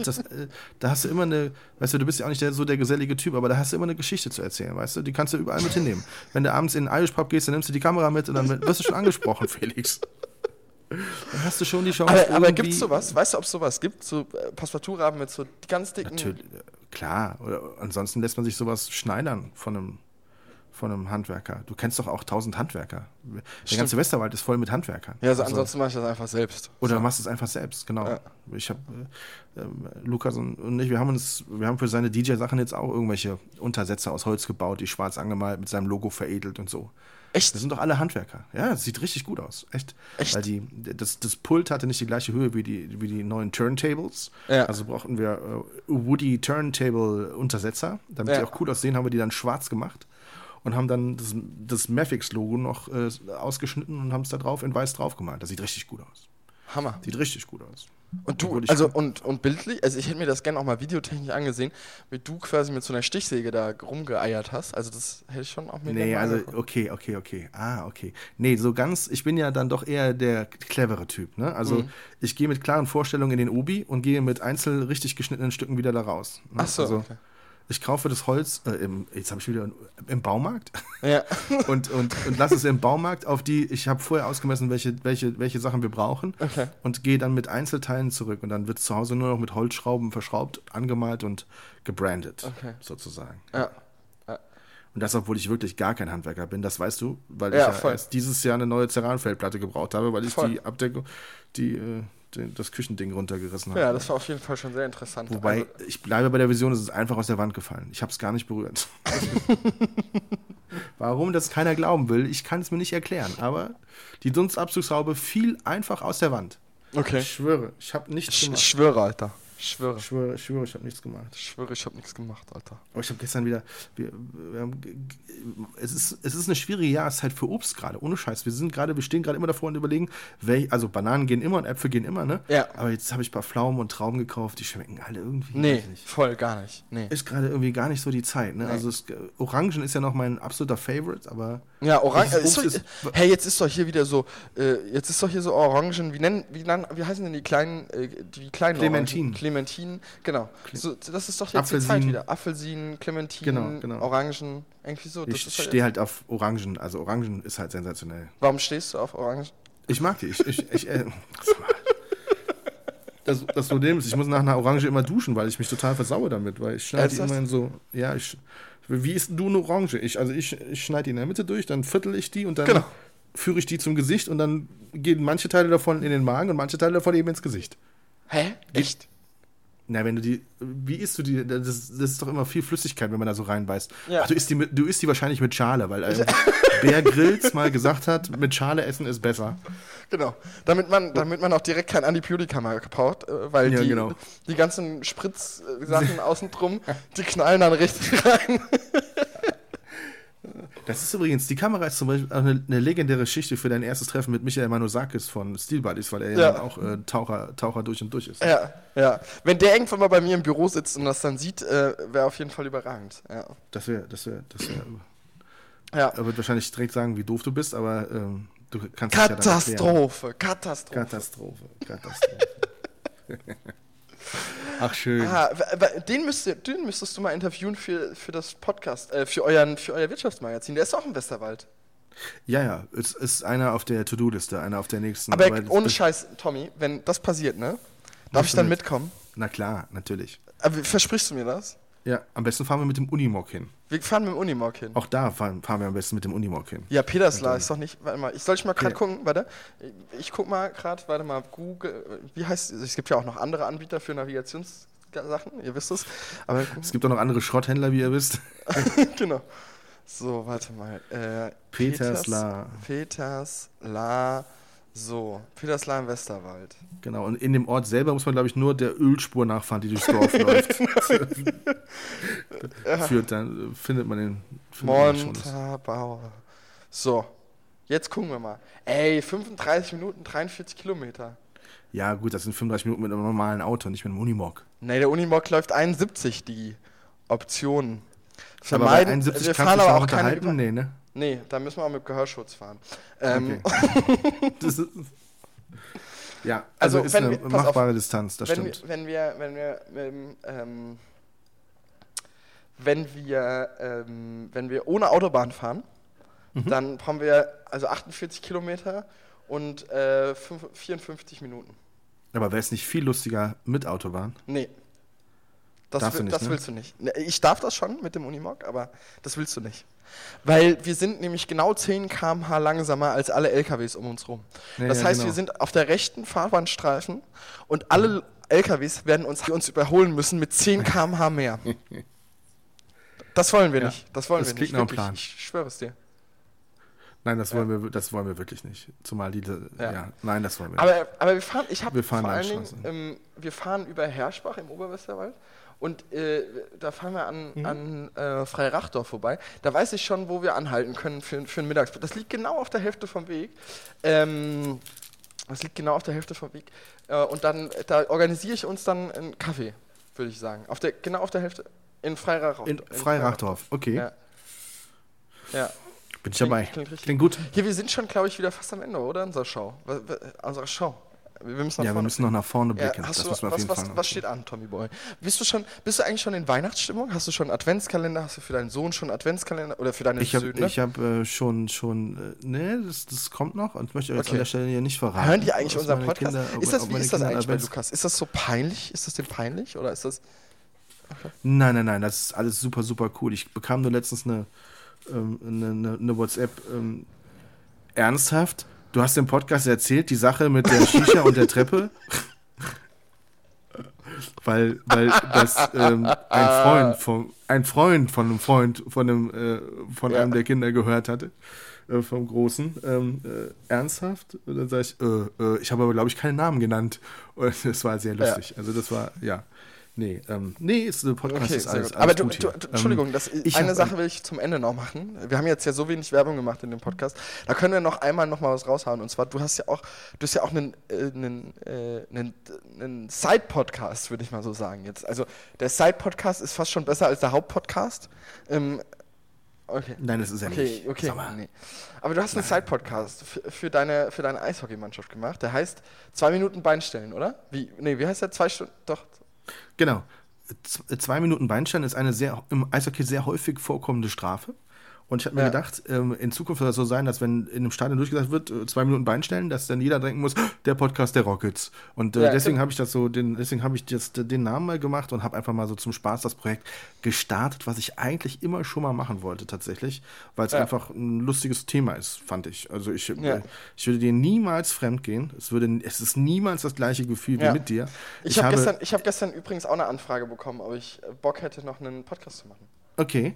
das, äh, da hast du immer eine, weißt du, du bist ja auch nicht der, so der gesellige Typ, aber da hast du immer eine Geschichte zu erzählen, weißt du? Die kannst du überall mit hinnehmen. Wenn du abends in den Irish Pub gehst, dann nimmst du die Kamera mit und dann wirst du schon angesprochen, Felix. Dann hast du schon die Chance. Aber, aber es sowas? Weißt du, ob es sowas gibt? So äh, Passepartout-Rahmen mit so ganz dicken. Natürlich, klar. Oder ansonsten lässt man sich sowas schneidern von einem, von einem Handwerker. Du kennst doch auch tausend Handwerker. Der Stimmt. ganze Westerwald ist voll mit Handwerkern. Ja, also Also- ansonsten mache ich das einfach selbst. Oder so. machst es einfach selbst, genau. Ja. Ich habe äh, ähm, Lukas und, und ich, wir haben uns, wir haben für seine DJ-Sachen jetzt auch irgendwelche Untersätze aus Holz gebaut, die schwarz angemalt, mit seinem Logo veredelt und so. Echt? Das sind doch alle Handwerker. Ja, das sieht richtig gut aus. Echt. Echt? Weil die, das, das Pult hatte nicht die gleiche Höhe wie die, wie die neuen Turntables. Ja. Also brauchten wir äh, Woody Turntable Untersetzer. Damit Ja. die auch cool aussehen, haben wir die dann schwarz gemacht. Und haben dann das, das Mafix-Logo noch äh, ausgeschnitten und haben es da drauf in weiß drauf gemalt. Das sieht richtig gut aus. Hammer. Sieht richtig gut aus. Und du, also und, und bildlich, also ich hätte mir das gerne auch mal videotechnisch angesehen, wie du quasi mit so einer Stichsäge da rumgeeiert hast. Also das hätte ich schon auch mir Nee, also angeguckt. okay, okay, okay. Ah, okay. Nee, so ganz, ich bin ja dann doch eher der clevere Typ, ne? Also Mhm. ich gehe mit klaren Vorstellungen in den Obi und gehe mit einzeln richtig geschnittenen Stücken wieder da raus. Ne? Ach so, Also okay. Ich kaufe das Holz äh, im, jetzt habe ich wieder im Baumarkt Ja. und, und, und lasse es im Baumarkt auf die, ich habe vorher ausgemessen, welche, welche, welche Sachen wir brauchen Okay. und gehe dann mit Einzelteilen zurück und dann wird es zu Hause nur noch mit Holzschrauben verschraubt, angemalt und gebrandet, Okay. sozusagen. ja. Und das, obwohl ich wirklich gar kein Handwerker bin, das weißt du, weil Ja, ich ja erst dieses Jahr eine neue Ceranfeldplatte gebraucht habe, weil ich Voll. die Abdeckung, die, äh, die, das Küchending runtergerissen habe. ja, das war auf jeden Fall schon sehr interessant. Wobei, Also, ich bleibe bei der Vision, es ist einfach aus der Wand gefallen. Ich habe es gar nicht berührt. Warum das keiner glauben will, ich kann es mir nicht erklären. Aber die Dunstabzugshaube fiel einfach aus der Wand. okay. Ich schwöre, ich habe nichts Ich, ich gemacht. schwöre, Alter. Ich schwöre. Ich schwöre, schwöre, ich habe nichts gemacht. Ich schwöre, ich habe nichts gemacht, Alter. Aber ich habe gestern wieder. Wir, wir haben, es, ist, es ist eine schwierige Jahreszeit für Obst gerade, ohne Scheiß. Wir sind gerade, wir stehen gerade immer davor und überlegen, welch, also Bananen gehen immer und Äpfel gehen immer, ne? Ja. Aber jetzt habe ich ein paar Pflaumen und Trauben gekauft, die schmecken alle irgendwie. Nee, nicht. voll gar nicht. Nee. Ist gerade irgendwie gar nicht so die Zeit, ne? Nee. Also es, Orangen ist ja noch mein absoluter Favorite, aber. Ja, Orange. Dieses Ist hey, jetzt ist doch hier wieder so, äh, jetzt ist doch hier so Orangen, wie nennen, wie, nennen, wie heißen denn die kleinen, äh, die kleinen Clementinen. Orangen? Clementinen, genau. So, das ist doch jetzt die Zeit Apfelsinen. wieder. Apfelsinen, Clementinen, Genau, genau. Orangen, irgendwie so. Ich doch stehe halt auf Orangen. Also Orangen ist halt sensationell. warum stehst du auf Orangen? Ich mag die. Ich, ich, ich, äh, das, das Problem ist, ich muss nach einer Orange immer duschen, weil ich mich total versaue damit, weil ich schneide die immer in so, ja, ich, wie ist denn du eine Orange? Ich, also ich, ich schneide die in der Mitte durch, dann viertel ich die und dann Genau. führe ich die zum Gesicht und dann gehen manche Teile davon in den Magen und manche Teile davon eben ins Gesicht. Hä? Echt? Na, wenn du die, wie isst du die? Das, das ist doch immer viel Flüssigkeit, wenn man da so reinbeißt. Ja. Ach, du isst die, mit, du isst die wahrscheinlich mit Schale, weil ähm, Bär Grills mal gesagt hat, mit Schale essen ist besser. Genau. Damit man, damit man auch direkt kein Antibiotika mehr braucht, äh, weil Ja, die, genau. die ganzen Spritzsachen außen drum, die knallen dann richtig rein. Das ist übrigens, die Kamera ist zum Beispiel auch eine, eine legendäre Geschichte für dein erstes Treffen mit Michael Manosakis von Steel Buddies, weil er ja, Ja. auch äh, Taucher, Taucher durch und durch ist. Ja, ja. Wenn der irgendwann mal bei mir im Büro sitzt und das dann sieht, äh, wäre auf jeden Fall überragend. Ja. Das wäre, das wäre, das wäre. ja. Er wird wahrscheinlich direkt sagen, wie doof du bist, aber ähm, du kannst es ja. Katastrophe, Katastrophe. Katastrophe, Katastrophe. Ach, schön. Ah, den, müsst ihr, den müsstest du mal interviewen für, für das Podcast, äh, für, euren, für euer Wirtschaftsmagazin. Der ist auch im Westerwald. Ja, ja, es ist einer auf der To-Do-Liste, einer auf der nächsten. Aber ohne Scheiß, Tommy, wenn das passiert, ne? Darf ich dann mit? mitkommen? Na klar, natürlich. Aber versprichst du mir das? Ja, am besten fahren wir mit dem Unimog hin. Wir fahren mit dem Unimog hin. Auch da fahren, fahren wir am besten mit dem Unimog hin. Ja, Peterslar ist doch nicht. Warte mal, ich soll ich mal gerade Ja. gucken, warte. Ich guck mal gerade, warte mal, Google. Wie heißt es? gibt ja auch noch andere Anbieter für Navigationssachen, ihr wisst es. Aber Es gibt auch noch andere Schrotthändler, wie ihr wisst. genau. So, warte mal. Äh, Peterslar. Peters, Peterslar. So, Peterslar im Westerwald. Genau, und in dem Ort selber muss man, glaube ich, nur der Ölspur nachfahren, die durchs Dorf läuft. Führt dann, findet man den. Montabaur. So, jetzt gucken wir mal. Ey, 35 Minuten, 43 Kilometer. Ja, gut, das sind 35 Minuten mit einem normalen Auto, nicht mit einem Unimog. Ne, der Unimog läuft 71, die Optionen. Aber Vermeiden, 71 wir fahren aber auch keine? Über Nee, ne? Nee, da müssen wir auch mit Gehörschutz fahren. Ähm, Das ist, ja, also, Also, ist eine wir- pass auf, machbare Distanz, das wenn, stimmt. wir, wenn wir, wenn wir, ähm, ähm, wenn wir, ähm, wenn wir ohne Autobahn fahren, Mhm. dann brauchen wir also 48 Kilometer und äh, fünf- 54 Minuten. Aber wäre es nicht viel lustiger mit Autobahn? Nee. Das, Darfst du will, nicht, das ne? willst du nicht. Ne, Ich darf das schon mit dem Unimog, aber das willst du nicht. Weil wir sind nämlich genau 10 km/h langsamer als alle LKWs um uns rum. Ja, das ja, heißt, genau. wir sind auf der rechten Fahrbahnstreifen und alle LKWs werden uns, uns überholen müssen mit 10 km/h mehr. Das wollen wir Ja, nicht. Das wollen das wir nicht. nach Wirklich. Plan. Ich schwöre es dir. Nein, das wollen, wir, das wollen wir wirklich nicht. Zumal die, ja. Ja. nein, das wollen wir nicht. Aber, aber wir fahren, ich habe vor allen. Dingen, ähm, wir fahren über Herschbach im Oberwesterwald und äh, da fahren wir an, Mhm. an äh, Freirachdorf vorbei. Da weiß ich schon, wo wir anhalten können für, für einen Mittagsbrot. Das liegt genau auf der Hälfte vom Weg. Ähm, das liegt genau auf der Hälfte vom Weg. Äh, und dann, da organisiere ich uns dann einen Kaffee, würde ich sagen. Auf der, genau auf der Hälfte. In Freirachdorf. In Freirachdorf, okay. Ja. Ja. Bin ich Klingt- dabei. klingt. Klingt gut. Hier, wir sind schon, glaube ich, wieder fast am Ende, oder? Unserer Show. Unserer Show. Wir müssen nach Ja, wir müssen noch nach vorne ja, blicken. hast das du, müssen wir auf was, jeden was, Fall was steht an, Tommy Boy? Bist du schon, bist du eigentlich schon in Weihnachtsstimmung? Hast du schon einen Adventskalender? Hast du für deinen Sohn schon Adventskalender oder für deine Ich habe Söhne? ich hab, äh, schon, schon, äh, ne, das, das kommt noch und ich möchte jetzt Okay. an der Stelle hier nicht verraten. Hören die eigentlich unseren Podcast? Kinder- ist das, wie ist das Kinder eigentlich bei Lukas? Ist das so peinlich? Ist das dem peinlich oder ist das? Nein, nein, nein, das ist alles super, super cool. Ich bekam nur letztens eine, ähm, eine, eine, eine WhatsApp. Ähm, ernsthaft? Du hast im Podcast erzählt, die Sache mit der Shisha und der Treppe? weil, weil das ähm, ein Freund von ein Freund von einem Freund von einem äh, von Ja. einem der Kinder gehört hatte äh, vom Großen ähm, äh, ernsthaft? Und dann sage ich äh, äh, ich habe aber glaube ich keinen Namen genannt. Und das war sehr lustig. Also das war ja nee ähm, nee ist der Podcast Okay, ist alles, gut. alles Aber du, gut du, du, Ähm, Entschuldigung, das, ich eine hab- Sache will ich zum Ende noch machen. Wir haben jetzt ja so wenig Werbung gemacht in dem Podcast. Da können wir noch einmal noch mal was raushauen. Und zwar, du hast ja auch, du hast ja auch einen, äh, einen, äh, einen, einen Side-Podcast, würde ich mal so sagen jetzt. Also der Side-Podcast ist fast schon besser als der Hauptpodcast. Ähm, okay. nein das ist ja Okay, nicht okay. Mal. Nee. Aber du hast einen Side-Podcast für, für deine, für deine Eishockeymannschaft gemacht. Der heißt zwei Minuten Beinstellen, oder? Wie, nee, wie heißt der? Zwei Stunden? Doch. Genau. Z- Zwei Minuten Beinstein ist eine sehr im Eishockey sehr häufig vorkommende Strafe. Und ich habe mir Ja. gedacht, ähm, in Zukunft soll das so sein, dass wenn in einem Stadion durchgesagt wird, äh, zwei Minuten Beinstellen, dass dann jeder denken muss, der Podcast der Rockets. Und äh, Ja, deswegen habe ich das so, den, deswegen habe ich das, den Namen mal gemacht und habe einfach mal so zum Spaß das Projekt gestartet, was ich eigentlich immer schon mal machen wollte tatsächlich, weil es Ja. einfach ein lustiges Thema ist, fand ich. Also ich, äh, ich würde dir niemals fremd gehen. Es würde, es ist niemals das gleiche Gefühl wie mit dir. Ich, habe gestern, ich hab gestern übrigens auch eine Anfrage bekommen, ob ich Bock hätte, noch einen Podcast zu machen. Okay.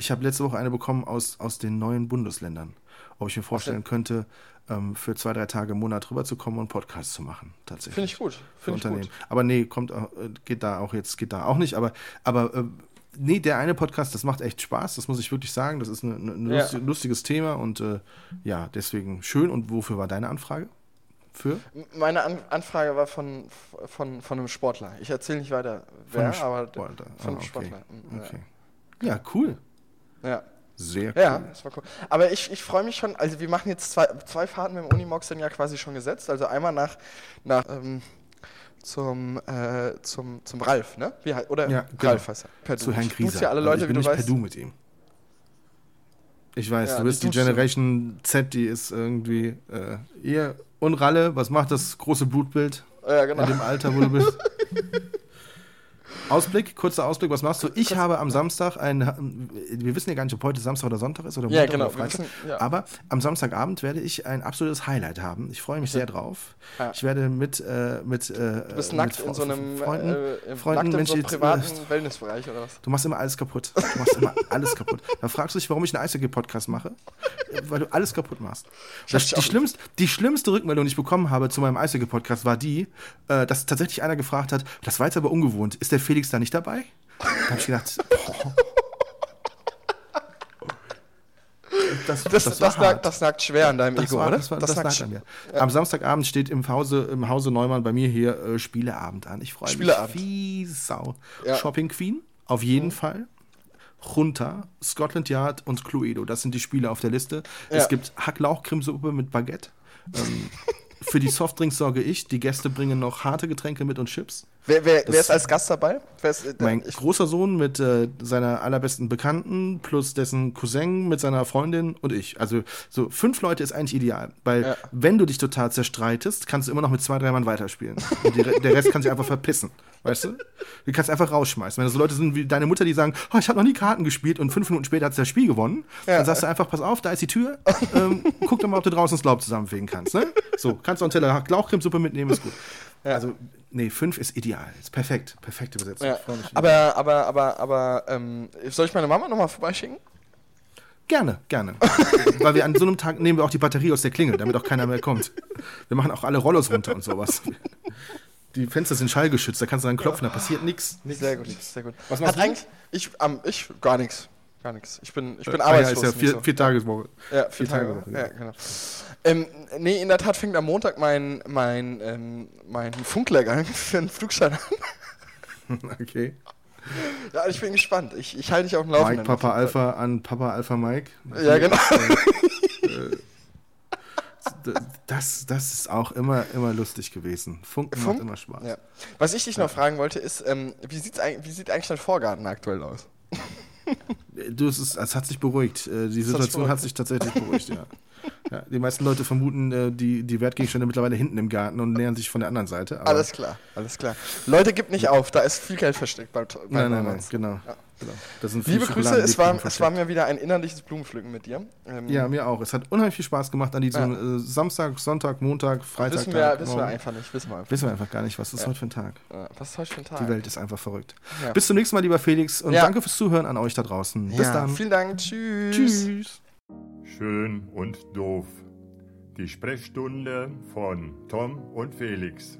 Ich habe letzte Woche eine bekommen aus, aus den neuen Bundesländern. Ob ich mir vorstellen könnte, ähm, für zwei, drei Tage im Monat rüberzukommen und Podcast zu machen, tatsächlich. Finde ich gut. Finde ich Unternehmen. gut. Aber nee, kommt, äh, geht da auch jetzt, geht da auch nicht. Aber, aber äh, nee, der eine Podcast, das macht echt Spaß, das muss ich wirklich sagen. Das ist ein Ja. lusti- lustiges Thema und äh, ja, deswegen schön. Und wofür war deine Anfrage? Für? Meine An Anfrage war von, von, von einem Sportler. Ich erzähle nicht weiter, wer, einem aber Sportler. von Ah, einem okay. Sportler. Mhm, Okay. Ja, cool. Ja. ja. Sehr Ja, cool. das war cool. Aber ich, ich freue mich schon, also wir machen jetzt zwei, zwei Fahrten mit dem Unimox sind ja quasi schon gesetzt. Also einmal nach, nach, ähm, zum, äh, zum, zum Ralf, ne? Wie, oder Ja, genau. Ralf heißt er. Per Zu Du. Herrn Krieser. duze ja alle Also Leute, ich bin wie du nicht per. Du mit ihm. Ich weiß, Ja, du bist die du. Generation Z, die ist irgendwie äh, ihr und Ralle, was macht das große Blutbild Ja, genau. in dem Alter, wo du bist? Ausblick, kurzer Ausblick, was machst du? Ich habe am Samstag ein, wir wissen ja gar nicht, ob heute Samstag oder Sonntag ist oder Ja, Montag genau, oder Freitag. wissen- ja. Aber am Samstagabend werde ich ein absolutes Highlight haben. Ich freue mich sehr drauf. Ja. Ich werde mit, äh, mit, äh, Du bist mit nackt Fre- in so einem, Freunden, äh, Freunden, nackt in so einem privaten äh, Wellnessbereich oder was? Du machst immer alles kaputt. Du machst immer alles kaputt. Da fragst du dich, warum ich einen Eishockey-Podcast mache. Weil du alles kaputt machst. Das, die, schlimmste, die schlimmste Rückmeldung, die ich bekommen habe zu meinem Eishockey-Podcast, war die, äh, dass tatsächlich einer gefragt hat, das war jetzt aber ungewohnt, ist der Felix da nicht dabei? Da habe ich gedacht, boah. Das, Das, das, das, nagt, das nagt schwer an deinem Ego, war, oder? das war, das lag an mir. Am Samstagabend steht im Hause, im Hause Neumann bei mir hier äh, Spieleabend an. Ich freue mich wie Sau. Ja. Mhm. Shopping Queen, auf jeden Fall. Junta, Scotland Yard und Cluedo. Das sind die Spiele auf der Liste. Ja. Es gibt Hacklauchcremesuppe mit Baguette. Ähm, für die Softdrinks sorge ich. Die Gäste bringen noch harte Getränke mit und Chips. Wer, wer, wer ist als Gast dabei? Ist, äh, Mein ich, großer Sohn mit äh, seiner allerbesten Bekannten plus dessen Cousin mit seiner Freundin und ich. Also so fünf Leute ist eigentlich ideal, weil Ja. wenn du dich total zerstreitest, kannst du immer noch mit zwei, drei Mann weiterspielen. Und die, der Rest kann sich einfach verpissen, weißt du? Du kannst einfach rausschmeißen. Wenn das so Leute sind wie deine Mutter, die sagen, oh, ich habe noch nie Karten gespielt und fünf Minuten später hat sie das Spiel gewonnen, Ja. dann sagst du einfach, pass auf, da ist die Tür, ähm, guck doch mal, ob du draußen das Laub zusammenfegen kannst. Ne? So, kannst du einen Teller Lauchcremesuppe mitnehmen, ist gut. Also, nee, fünf ist ideal. Ist perfekt. Perfekte Besetzung. ja. Aber, aber, aber, aber, ähm, soll ich meine Mama nochmal vorbeischicken? Gerne, gerne. Weil wir an so einem Tag nehmen wir auch die Batterie aus der Klingel, damit auch keiner mehr kommt. Wir machen auch alle Rollos runter und sowas. Die Fenster sind schallgeschützt, da kannst du dann klopfen, da passiert nichts. Sehr gut, sehr gut. Was Hat machst du? eigentlich, ich, ähm, ich, gar nichts. Gar nichts. Ich bin, ich bin Ah ja, arbeitslos. ist ja vier, so. vier Tageswoche. Ja, vier Vier Tage. Tage. Ja, genau. Ähm, nee, in der Tat fängt am Montag mein, mein, ähm, mein Funklehrgang für einen Flugschein an. Okay. Ja, ich bin gespannt. Ich, ich halte dich auf dem Laufenden. Mike Papa Alpha an Papa Alpha Mike. Ja, genau. Das, das ist auch immer, immer lustig gewesen. Funken Funk? macht immer Spaß. Ja. Was ich dich noch fragen wollte, ist, ähm, wie, sieht's, wie sieht eigentlich dein Vorgarten aktuell aus? Du, es, ist, es hat sich beruhigt. Äh, Die Situation hat sich tatsächlich beruhigt, ja. ja. Die meisten Leute vermuten äh, die, die Wertgegenstände mittlerweile hinten im Garten und nähern sich von der anderen Seite. Alles klar, alles klar. Leute, gibt nicht auf, da ist viel Geld versteckt bei, bei Nein, nein, nein, genau. Ja. Genau. Das sind viele Liebe Grüße, es war, es war mir wieder ein innerliches Blumenpflücken mit dir. Ähm, Ja, mir auch. Es hat unheimlich viel Spaß gemacht an diesem äh, Samstag, Sonntag, Montag, Freitag. wissen, wir, Tag, wissen wir einfach nicht, wissen wir einfach. Wissen wir einfach gar nicht, was ist Ja. heute für ein Tag. Ja, was ist heute für ein Tag? Die Welt ist einfach verrückt. Ja. Bis zum nächsten Mal, lieber Felix. Und Ja. danke fürs Zuhören an euch da draußen. Bis ja, dann. Vielen Dank, tschüss. Tschüss. Schön und doof. Die Sprechstunde von Tom und Felix.